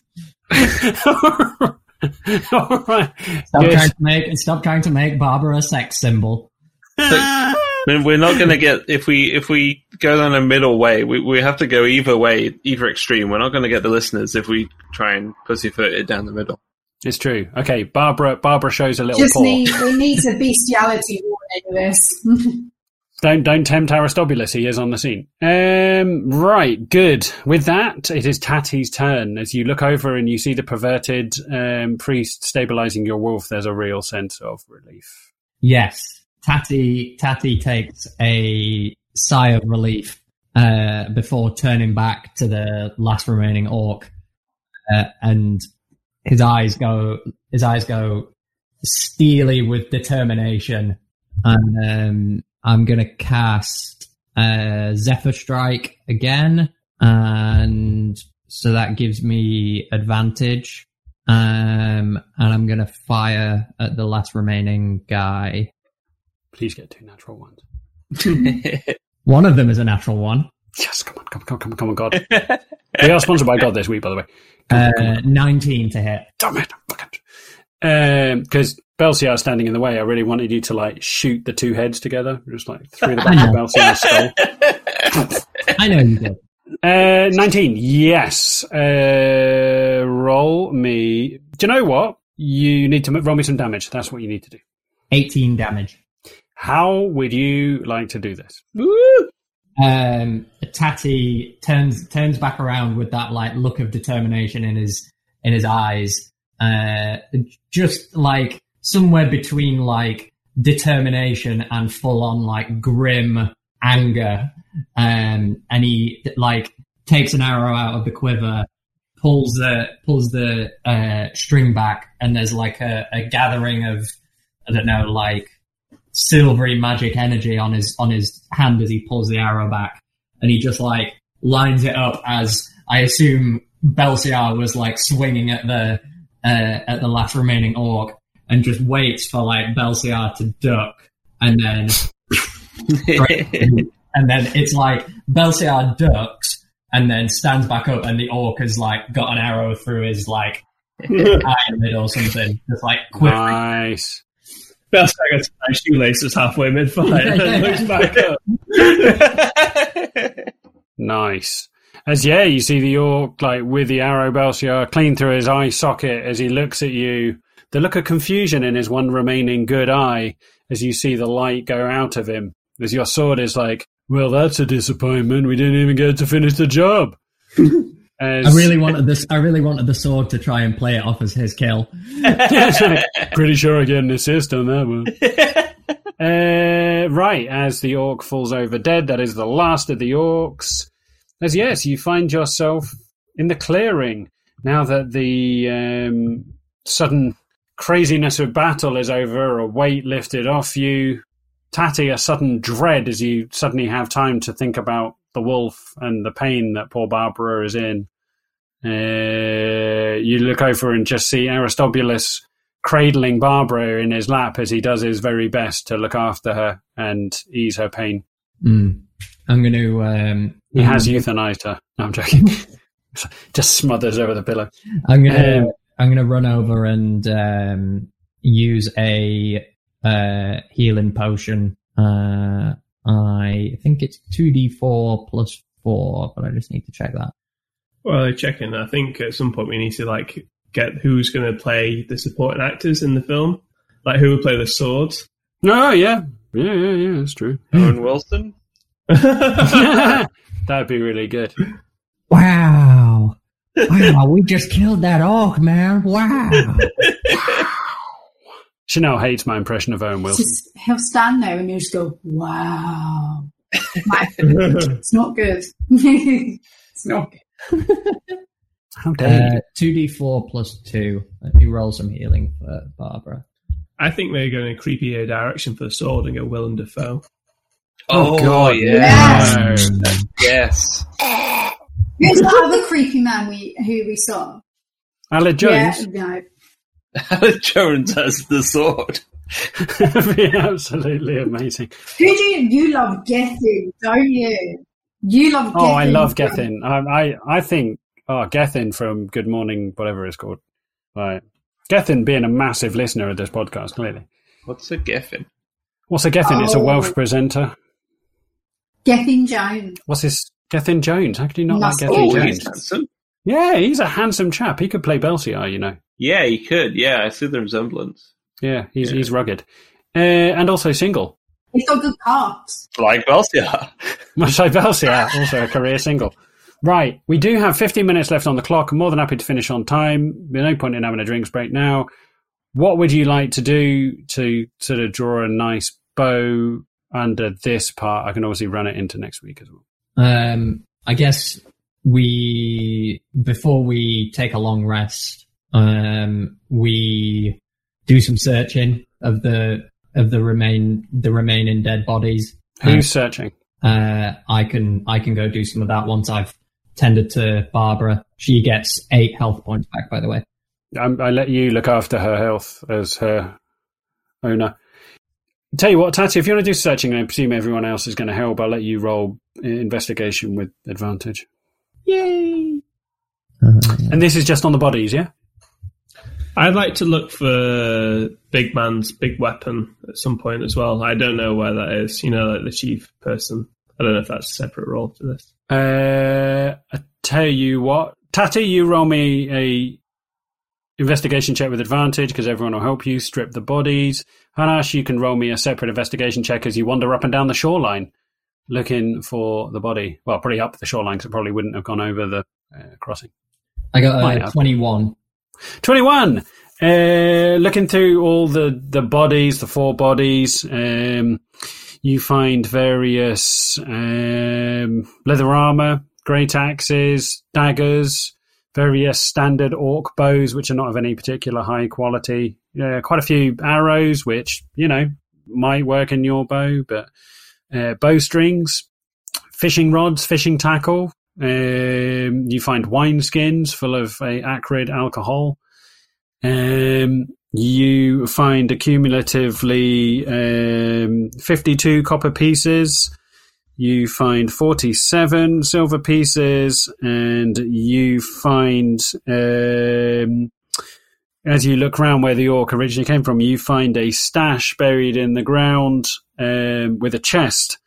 All right. Stop Good. trying to make stop trying to make Barbara a sex symbol. I mean, we're not going to get if we if we go down a middle way. We we have to go either way, either extreme. We're not going to get the listeners if we try and pussyfoot it down the middle. It's true. Okay, Barbara. Barbara shows a little Just paw. need we need a bestiality warning this. Don't don't tempt Aristobulus. He is on the scene. Um, right, good. With that, it is Tatty's turn. As you look over and you see the perverted um, priest stabilizing your wolf, there's a real sense of relief. Yes, Tatty Tatty takes a sigh of relief uh, before turning back to the last remaining orc, uh, and his eyes go his eyes go steely with determination, and um, I'm gonna cast uh, Zephyr Strike again, and so that gives me advantage. Um, and I'm gonna fire at the last remaining guy. Please get two natural ones. One of them is a natural one. Yes, come on, come on, come on, come on, come on, God. we are sponsored by God this week, by the way. Come on, come on. Uh, 19 to hit. Damn it! Because Because Belsiar standing in the way, I really wanted you to like shoot the two heads together, just like through the back of Belsiar's skull. I know you did. Uh, 19. Yes. Uh, roll me. Do you know what? You need to roll me some damage. That's what you need to do. 18 damage. How would you like to do this? Um, Tatty turns turns back around with that like look of determination in his in his eyes. Uh, just like somewhere between like determination and full on like grim anger. Um, and he like takes an arrow out of the quiver, pulls the pulls the uh, string back, and there's like a, a gathering of I don't know like silvery magic energy on his on his hand as he pulls the arrow back, and he just like lines it up as I assume Belsiar was like swinging at the uh, at the last remaining orc, and just waits for like Belsiar to duck, and then and then it's like Belsiar ducks and then stands back up, and the orc has like got an arrow through his like eyelid or something, just like quivering. Nice. Best I gets my shoelaces halfway mid fight and then looks back up. Nice. As yeah, you see the orc like with the arrow Belsiar clean through his eye socket as he looks at you. The look of confusion in his one remaining good eye as you see the light go out of him. As your sword is like, well, that's a disappointment. We didn't even get to finish the job. As, I really wanted this. I really wanted the sword to try and play it off as his kill. Pretty sure I get an assist on that one. uh, right, as the orc falls over dead, that is the last of the orcs. As yes, you find yourself in the clearing now that the um, sudden craziness of battle is over, a weight lifted off you. Tatty, a sudden dread as you suddenly have time to think about the wolf and the pain that poor Barbara is in. Uh, you look over and just see Aristobulus cradling Barbara in his lap as he does his very best to look after her and ease her pain. Mm. I'm going to. Um, He has euthanized her. No, I'm joking. just smothers over the pillow. I'm gonna. Um, I'm gonna run over and um, use a uh, healing potion. Uh, I think it's two d four plus four, but I just need to check that. Well, checking. I think at some point we need to like get who's going to play the supporting actors in the film, like who will play the swords. No, yeah. Yeah, yeah, yeah, that's true. Owen Wilson. That'd be really good. Wow! Wow! we just killed that orc, man! Wow! Chanel hates my impression of Owen Wilson. Just, he'll stand there and you just go, wow. It's not good. it's not good. How dare you? Uh, Two d four plus two. Let me roll some healing for Barbara. I think they're going in a creepier direction for the sword and go Willem Dafoe. Oh, God, yeah. no. Yes. Who's the other creepy man we who we saw? Alec Jones? Yeah, no. Alec Jones has the sword. That'd be absolutely amazing. Who do you you love Gethin, don't you? You love Gethin, Oh, I love Gethin. I, I, I think, oh, Gethin from Good Morning, whatever it's called. Right. Gethin being a massive listener of this podcast, clearly. What's a Gethin? What's a Gethin? It's a Oh. Welsh presenter. Gethin Jones. What's his Gethin Jones? How could you not Must like. Gethin Oh, Jones? he's handsome. Yeah, he's a handsome chap. He could play Belsiar, you know. Yeah, he could. Yeah, I see the resemblance. Yeah, he's Yeah. he's rugged. Uh, and also single. He's got good calves. Like Belsiar. Much like Belsiar, also a career single. Right, we do have 15 minutes left on the clock. I'm more than happy to finish on time. There's no point in having a drinks break now. What would you like to do to sort of draw a nice bow under this part? I can obviously run it into next week as well. Um, I guess we before we take a long rest, um, we do some searching of the of the remain the remaining dead bodies. Who's searching? Uh, I can I can go do some of that once I've tended to Barbara. She gets eight health points back, by the way. I, I let you look after her health as her owner. Tell you what, Tatty, if you want to do searching, I presume everyone else is going to help. I'll let you roll uh, investigation with advantage. Yay! And this is just on the bodies, yeah? I'd like to look for Big Man's big weapon at some point as well. I don't know where that is. You know, like the chief person. I don't know if that's a separate role to this. Uh, I tell you what, Tatty, you roll me a investigation check with advantage because everyone will help you strip the bodies. Hanash, you can roll me a separate investigation check as you wander up and down the shoreline looking for the body. Well, probably up the shoreline because it probably wouldn't have gone over the uh, crossing. I got Might uh, have. Twenty-one. Uh, looking through all the, the bodies, the four bodies, um, you find various um, leather armor, great axes, daggers, various standard orc bows, which are not of any particular high quality. Uh, quite a few arrows, which, you know, might work in your bow, but uh, bowstrings, fishing rods, fishing tackle. Um, you find wine skins full of a acrid alcohol. Um, you find accumulatively um, 52 copper pieces. You find 47 silver pieces, and you find, um, as you look around where the orc originally came from, you find a stash buried in the ground um, with a chest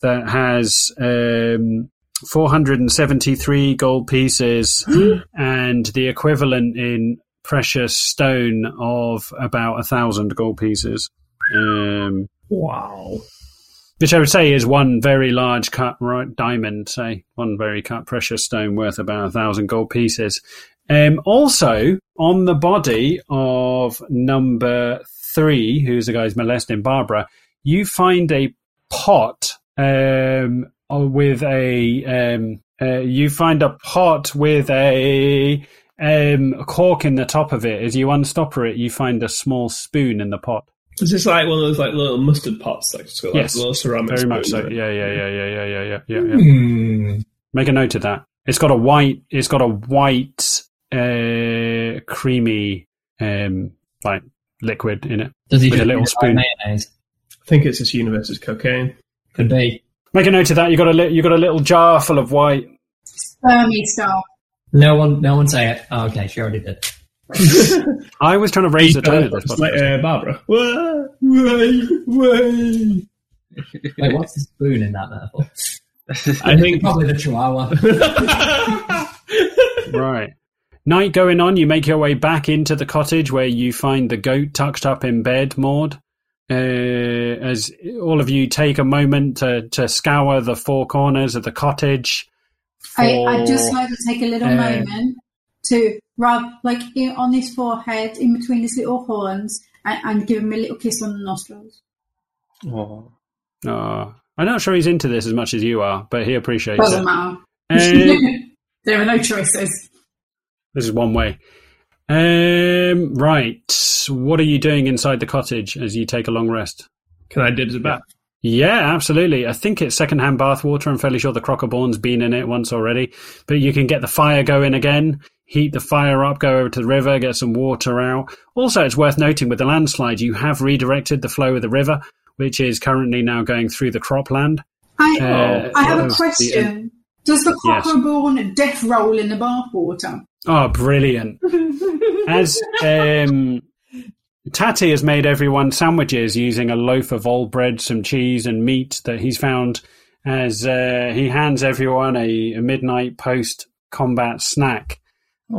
that has um, 473 gold pieces and the equivalent in precious stone of about a thousand gold pieces. Um, Wow. which I would say is one very large cut right, diamond, say one very cut precious stone worth about a thousand gold pieces. Um, also, on the body of number three, who's the guy who's molesting Barbara, you find a pot um, with a um, uh, you find a pot with a um, cork in the top of it. As you unstopper it, you find a small spoon in the pot. Is this like one of those like little mustard pots, like, it's got, like Yes, little ceramic Very much so. in? Yeah, yeah, yeah, yeah, yeah, yeah, yeah, yeah. yeah. Hmm. Make a note of that. It's got a white. It's got a white, uh, creamy, um, like liquid in it. Does he With a little eat it like spoon. mayonnaise? I think it's this universe is cocaine. Could be. Make a note of that. You got a li- you got a little jar full of white. Spermy style. No one, no one say it. Oh, okay, she already did. I was trying to raise the tone of this. Like uh, Barbara. Wah, way, way. Wait, what's the spoon in that metaphor? I think Probably the chihuahua. Right. Night going on, you make your way back into the cottage where you find the goat tucked up in bed, Maud. Uh, as all of you take a moment to, to scour the four corners of the cottage. I, I'd just like to take a little uh, moment to rub, like, on his forehead, in between his little horns, and, and give him a little kiss on the nostrils. Oh. Oh, I'm not sure he's into this as much as you are, but he appreciates Doesn't it. matter. Um, there are no choices. this is one way. Um, right. What are you doing inside the cottage as you take a long rest? Can I dibs a bath? Yeah, absolutely. I think it's secondhand bath water. I'm fairly sure the Crocoborn's been in it once already. But you can get the fire going again, heat the fire up, go over to the river, get some water out. Also, it's worth noting with the landslide, you have redirected the flow of the river, which is currently now going through the cropland. I, Uh, I have a the- question. Does the Yes. Crocoborn death roll in the bathwater? Oh, brilliant. As um, Tatty has made everyone sandwiches using a loaf of old bread, some cheese, and meat that he's found. As uh, he hands everyone a, a midnight post combat snack,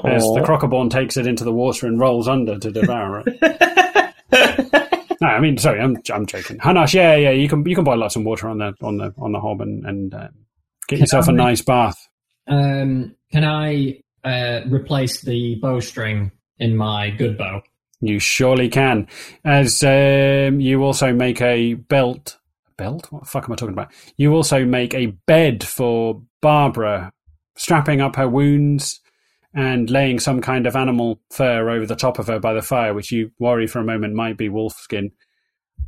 as the. Crocoborn takes it into the water and rolls under to devour it. no, I mean, sorry, I'm I'm joking. Hanash, yeah, yeah, you can you can boil up some water on the on the on the hob and and uh, get yourself a I- nice bath. Um, can I uh, replace the bowstring in my good bow? You surely can. As um, you also make a belt. Belt? What the fuck am I talking about? You also make a bed for Barbara, strapping up her wounds and laying some kind of animal fur over the top of her by the fire, which you worry for a moment might be wolf skin.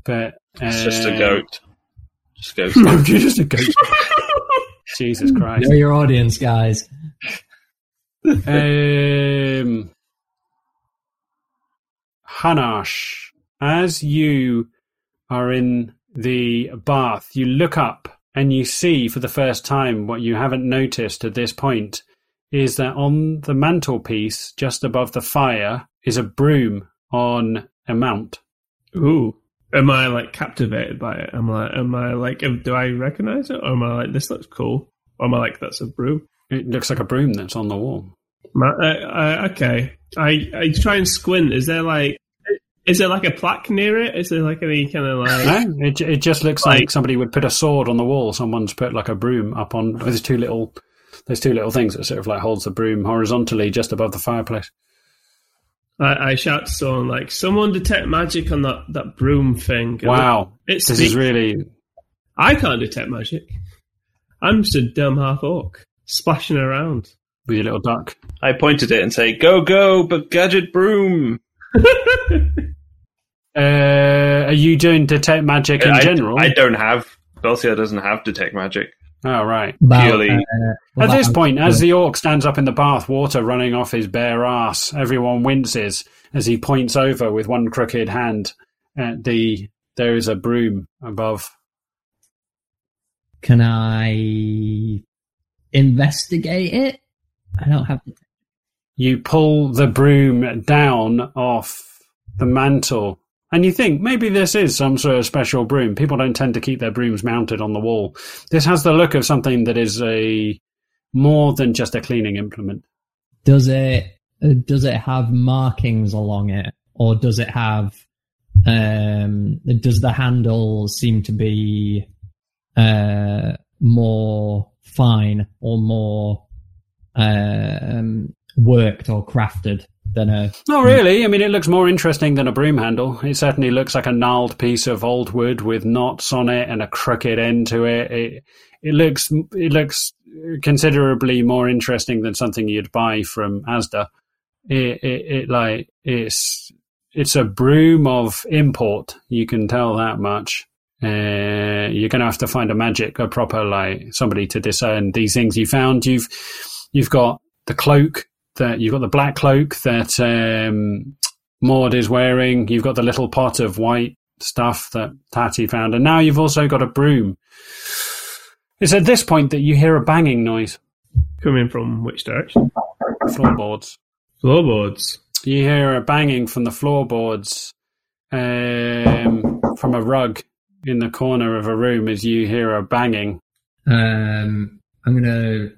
But It's just a uh, goat. Just goat. No, just a goat. Jesus Christ. Know your audience, guys. Um, Hanash, as you are in the bath, you look up and you see for the first time what you haven't noticed at this point is that on the mantelpiece, just above the fire, is a broom on a mount. Ooh. Am I like captivated by it? Am I am I like do I recognize it? Or am I like this looks cool? Or am I like that's a broom? It looks like a broom that's on the wall. Uh, uh, okay. I I try and squint. Is there like is there like a plaque near it? Is there like any kind of like No, it, it just looks like Like- somebody would put a sword on the wall. Someone's put like a broom up on. There's two little, there's two little things that sort of like holds the broom horizontally just above the fireplace. I, I shout to someone like someone detect magic on that, that broom thing. Wow, It's this is really I can't detect magic. I'm just a dumb half orc splashing around. with your little duck. I pointed it and say, "Go, go, but gadget broom." Uh, are you doing detect magic in I, general? I don't have. Belsiar doesn't have detect magic. oh right. About, Purely- uh, At this about- point, as the orc stands up in the bath, water running off his bare ass, everyone winces as he points over with one crooked hand at the. There is a broom above. Can I investigate it? I don't have. you pull the broom down off the mantle and you think maybe this is some sort of special broom people don't tend to keep their brooms mounted on the wall this has the look of something that is a more than just a cleaning implement Does it? uh, Does it have markings along it, or does it have? Um, does the handle seem to be uh, more fine or more um, worked or crafted than a. Not really. I mean, it looks more interesting than a broom handle. It certainly looks like a gnarled piece of old wood with knots on it and a crooked end to it. It it looks it looks considerably more interesting than something you'd buy from Asda. It, it, it like it's it's a broom of import. You can tell that much. Uh, you're going to have to find a magic, a proper like somebody to discern these things you found. You've you've got the cloak that you've got the black cloak that um, Maud is wearing. You've got the little pot of white stuff that Tatty found, and now you've also got a broom. It's at this point that you hear a banging noise. Coming from which direction? Floorboards. Floorboards. You hear a banging from the floorboards um, from a rug in the corner of a room as you hear a banging. Um, I'm gonna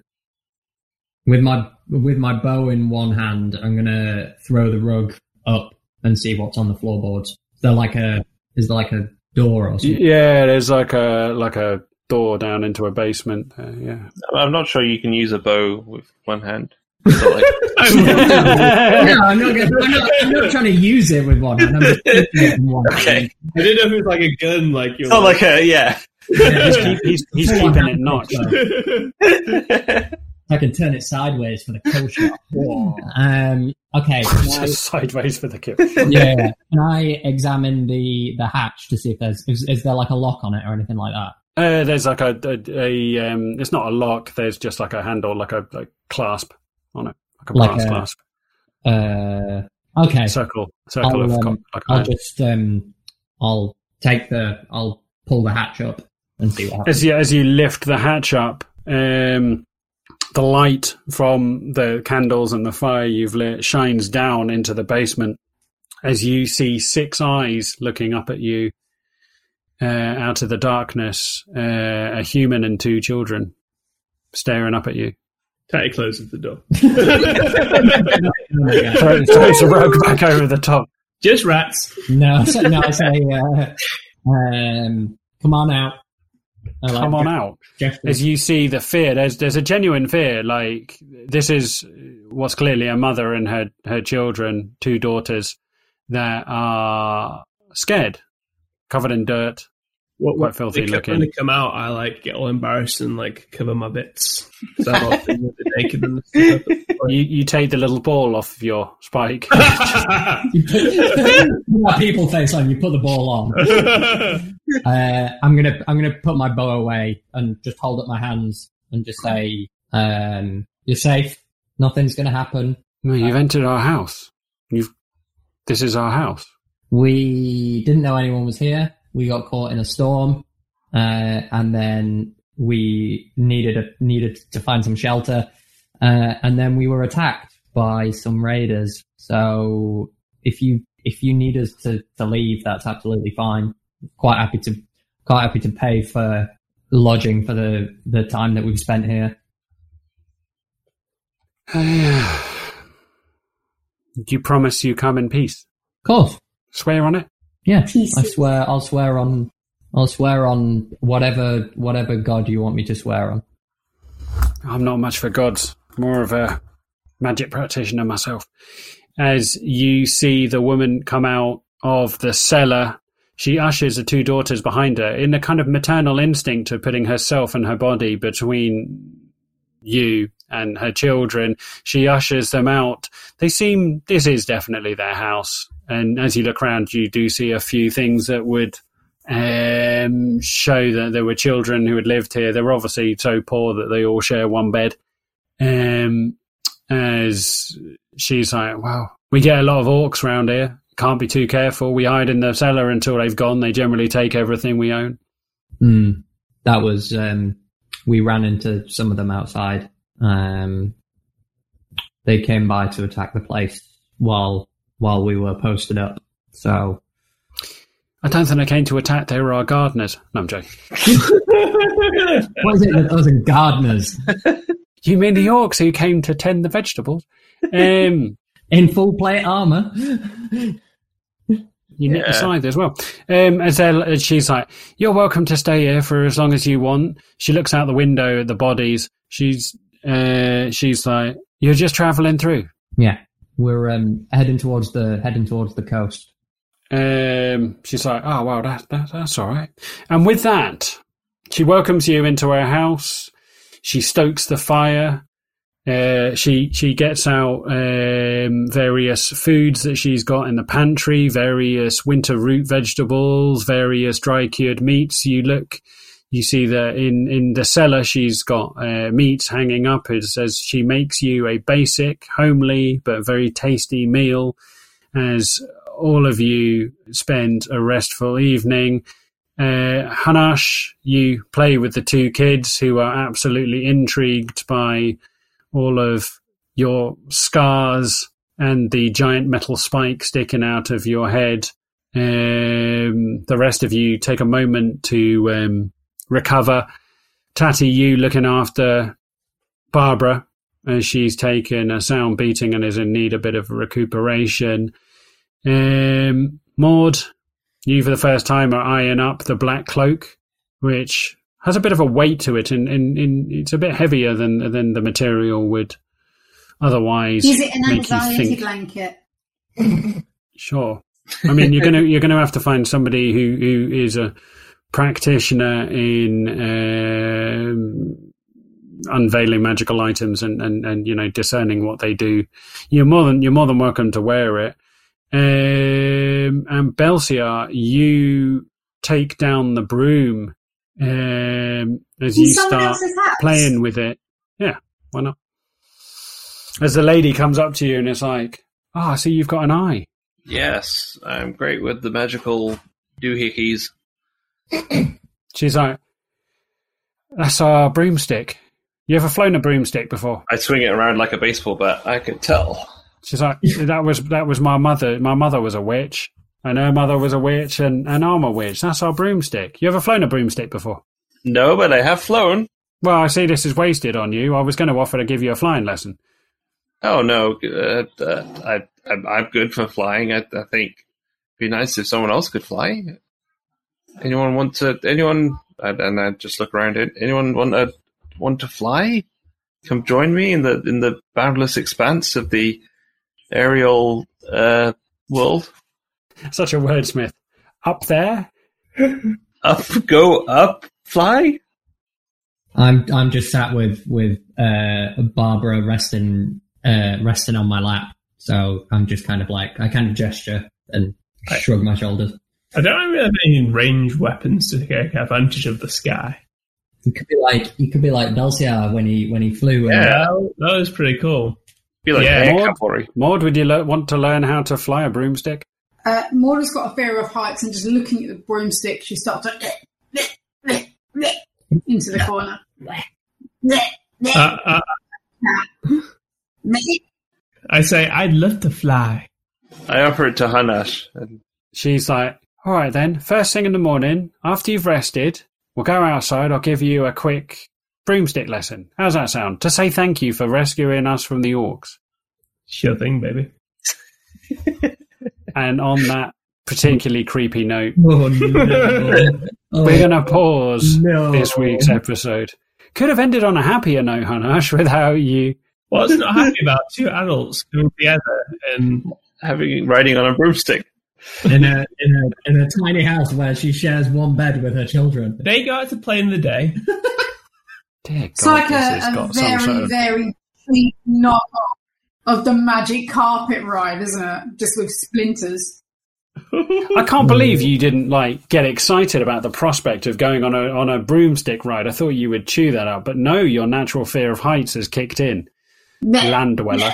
with my with my bow in one hand. I'm gonna throw the rug up and see what's on the floorboards. Is there like a is there like a door or something? Yeah, there's like a like a door down into a basement. Uh, yeah. I'm not sure you can use a bow with one hand. But, like, no, I'm not, gonna, I'm, not, I'm not trying to use it with one hand. I'm just it in one okay. I didn't know if it was like a gun, like you're It's not like a yeah. He's, keep, he's, he's keeping it notched. I can turn it sideways for the kill shot. Um, okay. can I- sideways for the kill. yeah, yeah. Can I examine the the hatch to see if there's is, is there like a lock on it or anything like that? Uh, there's like a, a, a um, it's not a lock. There's just like a handle, like a, a clasp on it, like a Like brass a- clasp, Uh, okay. circle, circle I'll, of um, like I'll just um, I'll take the I'll pull the hatch up and see what happens. As you as you lift the hatch up, um, the light from the candles and the fire you've lit shines down into the basement as you see six eyes looking up at you uh, out of the darkness. Uh, a human and two children staring up at you. Tatty closes the door. Throw- Throws a rug back over the top. Just rats. No, so, no, I say, uh, um, come on out. Like Come on ge- out. gestures. as you see the fear there's there's a genuine fear like this is what's clearly a mother and her her children two daughters that are scared covered in dirt What, Quite filthy they, looking. When they come out, I like get all embarrassed and like cover my bits. I'm often really naked and you you take the little ball off your spike You put, people face on. You put the ball on. Uh, I'm gonna I'm gonna put my bow away and just hold up my hands and just say, um, "You're safe. Nothing's gonna happen. no you've entered our house you've this is our house We didn't know anyone was here. We got caught in a storm, uh, and then we needed a, needed to find some shelter, uh, and then we were attacked by some raiders. So if you if you need us to, to leave, that's absolutely fine. Quite happy to quite happy to pay for lodging for the the time that we've spent here. do you promise you come in peace Of course, swear on it yeah. Peace. I swear, I'll swear on, I'll swear on whatever whatever god you want me to swear on. I'm not much for gods, more of a magic practitioner myself. As you see the woman come out of the cellar, she ushers the two daughters behind her in a kind of maternal instinct of putting herself and her body between you and her children. She ushers them out. They seem, this is definitely their house. And as you look around, you do see a few things that would um, show that there were children who had lived here. They were obviously so poor that they all share one bed. Um, as she's like, "Wow, we get a lot of orcs around here. Can't be too careful. We hide in the cellar until they've gone. They generally take everything we own." Mm, that was um, we ran into some of them outside. Um, they came by to attack the place while while we were posted up. So I don't think they came to attack. They were our gardeners. No, I'm joking. what is it with us and gardeners You mean the orcs who came to tend the vegetables? Um, in full plate armor? you nick the Yeah. scythe as well. Um, as, as she's like, "You're welcome to stay here for as long as you want." She looks out the window at the bodies. She's uh, she's like, "You're just traveling through." Yeah, we're um, heading towards the heading towards the coast. Um, she's like, "Oh well, that, that that's all right." And with that, she welcomes you into her house. She stokes the fire. Uh, she she gets out um, various foods that she's got in the pantry, various winter root vegetables, various dry cured meats. You look, you see that in in the cellar she's got uh, meats hanging up. It says she makes you a basic, homely but very tasty meal. As all of you spend a restful evening. Uh, Hanash, you play with the two kids who are absolutely intrigued by all of your scars and the giant metal spike sticking out of your head. Um, the rest of you take a moment to um, recover. Tatty, you looking after Barbara as she's taken a sound beating and is in need a bit of recuperation. Um, Maud, you for the first time are eyeing up the black cloak, which has a bit of a weight to it, and, and, and it's a bit heavier than than the material would otherwise Is it an anxiety blanket? Sure. I mean, you're gonna you're gonna have to find somebody who who is a practitioner in um, unveiling magical items and, and, and you know discerning what they do. You're more than you're more than welcome to wear it. Um, and Belsiar, you take down the broom um, as In you start playing with it. Yeah, why not? As the lady comes up to you and it's like, "Ah, I see you've got an eye." Yes, I'm great with the magical doohickeys. She's like, "That's our broomstick. You ever flown a broomstick before?" I swing it around like a baseball bat. I could tell. She's like, "That was that was my mother. My mother was a witch, and her mother was a witch, and and I'm a witch. That's our broomstick. You ever flown a broomstick before?" No, but I have flown. Well, I see this is wasted on you. I was going to offer to give you a flying lesson. Oh no, uh, uh, I, I'm, I'm good for flying. I, I think it'd be nice if someone else could fly. Anyone want to? Anyone? And and I just look around. Anyone want to want to fly? Come join me in the in the boundless expanse of the aerial uh, world. Such a wordsmith. Up there, Up, go up, fly. I'm I'm just sat with with uh, Barbara resting uh, resting on my lap, so I'm just kind of like I kind of gesture and shrug my shoulders. I don't really have any range weapons to take advantage of the sky. You could be like you could be like Belsiar when he when he flew. And, Yeah, that, that was pretty cool. Be like Yeah. Maud? cavalry. Maud, would you le- want to learn how to fly a broomstick? Uh, Maura's got a fear of heights, and just looking at the broomstick, she starts to into the corner. Uh, uh, I say I'd love to fly. I offer it to Hanash. And She's like, "All right then. First thing in the morning, after you've rested, we'll go outside. I'll give you a quick broomstick lesson. How's that sound? To say thank you for rescuing us from the orcs." Sure thing, baby. And on that particularly creepy note, Oh no! Oh, we're going to pause no. this week's episode. Could have ended on a happier note, Hanash, without you. Well, I was not happy about two adults coming together and having riding on a broomstick. In a in a in a tiny house where she shares one bed with her children. they go out to play in the day. Dear God, It's like a, a very, sort of very cheap knockoff of the magic carpet ride, isn't it? Just with splinters. I can't believe you didn't like get excited about the prospect of going on a on a broomstick ride. I thought you would chew that up, but no, your natural fear of heights has kicked in. Land dweller.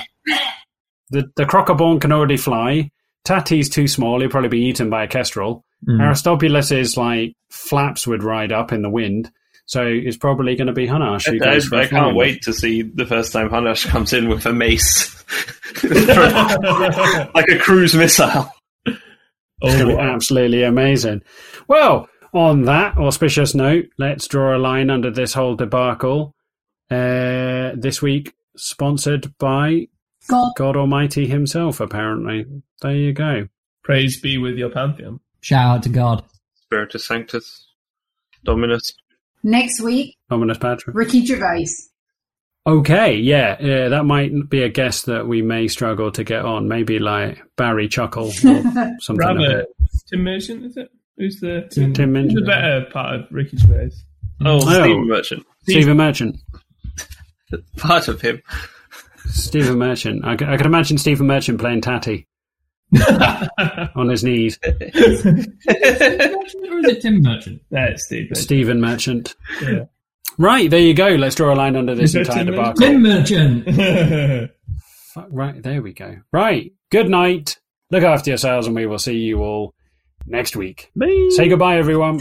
The the crocoborn can already fly. Tatty's too small; he'll probably be eaten by a kestrel. Mm. Aristobulus is like flaps would ride up in the wind, so it's probably going to be Hanash who I, goes for a I can't wait to see the first time Hanash comes in with a mace. like a cruise missile. It's going to Oh, be absolutely amazing. Well, on that auspicious note, let's draw a line under this whole debacle. Uh, this week, sponsored by God, God Almighty himself, apparently. There you go. Praise be with your pantheon. Shout out to God. Spiritus Sanctus, Dominus. Next week, Dominus Patrick. Ricky Gervais. Okay, yeah, yeah, that might be a guest that we may struggle to get on. Maybe like Barry Chuckle or something. like Rather, that. Tim Merchant, is it? Who's the, Tim- Tim who's the better part of Ricky Gervais? Oh, Oh. Stephen Merchant. Stephen Merchant. Part of him. Stephen Merchant. I could imagine Stephen Merchant playing Tatty on his knees. or is it Tim Merchant? That's it's Steve. Merchant. Stephen Merchant. Yeah. Right, there you go. Let's draw a line under this entire Tim debacle. Tim Merchant. Right, there we go. Right, good night. Look after yourselves, and we will see you all next week. Say goodbye, everyone.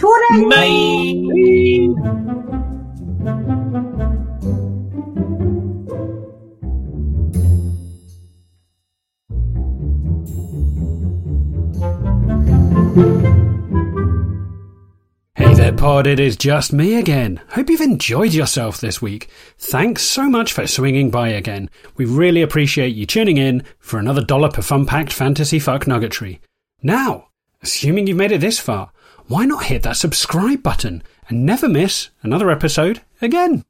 Hey there, Pod. It is just me again. Hope you've enjoyed yourself this week. Thanks so much for swinging by again. We really appreciate you tuning in for another dollar per fun packed fantasy fuck nuggetry. Now, assuming you've made it this far, why not hit that subscribe button and never miss another episode again?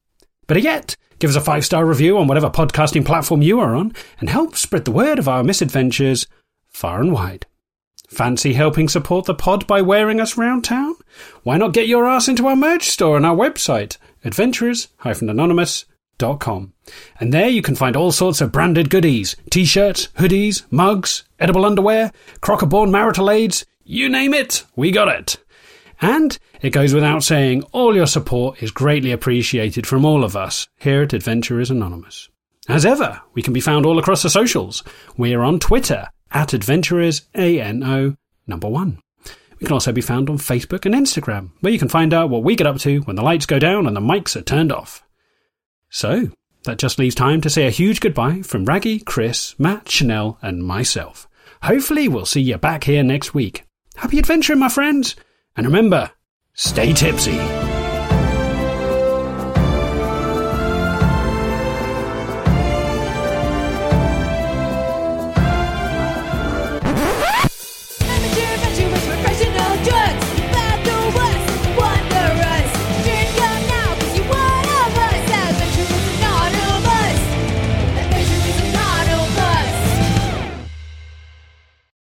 Better yet, give us a five star review on whatever podcasting platform you are on and help spread the word of our misadventures far and wide. Fancy helping support the pod by wearing us round town? Why not get your ass into our merch store on our website, adventurers-anonymous.com. And there you can find all sorts of branded goodies, t-shirts, hoodies, mugs, edible underwear, crocoborn marital aids, you name it, we got it. And it goes without saying, all your support is greatly appreciated from all of us here at Adventurers Anonymous. As ever, we can be found all across the socials. We are on Twitter at Adventurers ANO number one. We can also be found on Facebook and Instagram, where you can find out what we get up to when the lights go down and the mics are turned off. So, that just leaves time to say a huge goodbye from Raggy, Chris, Matt, Chanel, and myself. Hopefully, we'll see you back here next week. Happy adventuring, my friends! And remember, stay tipsy.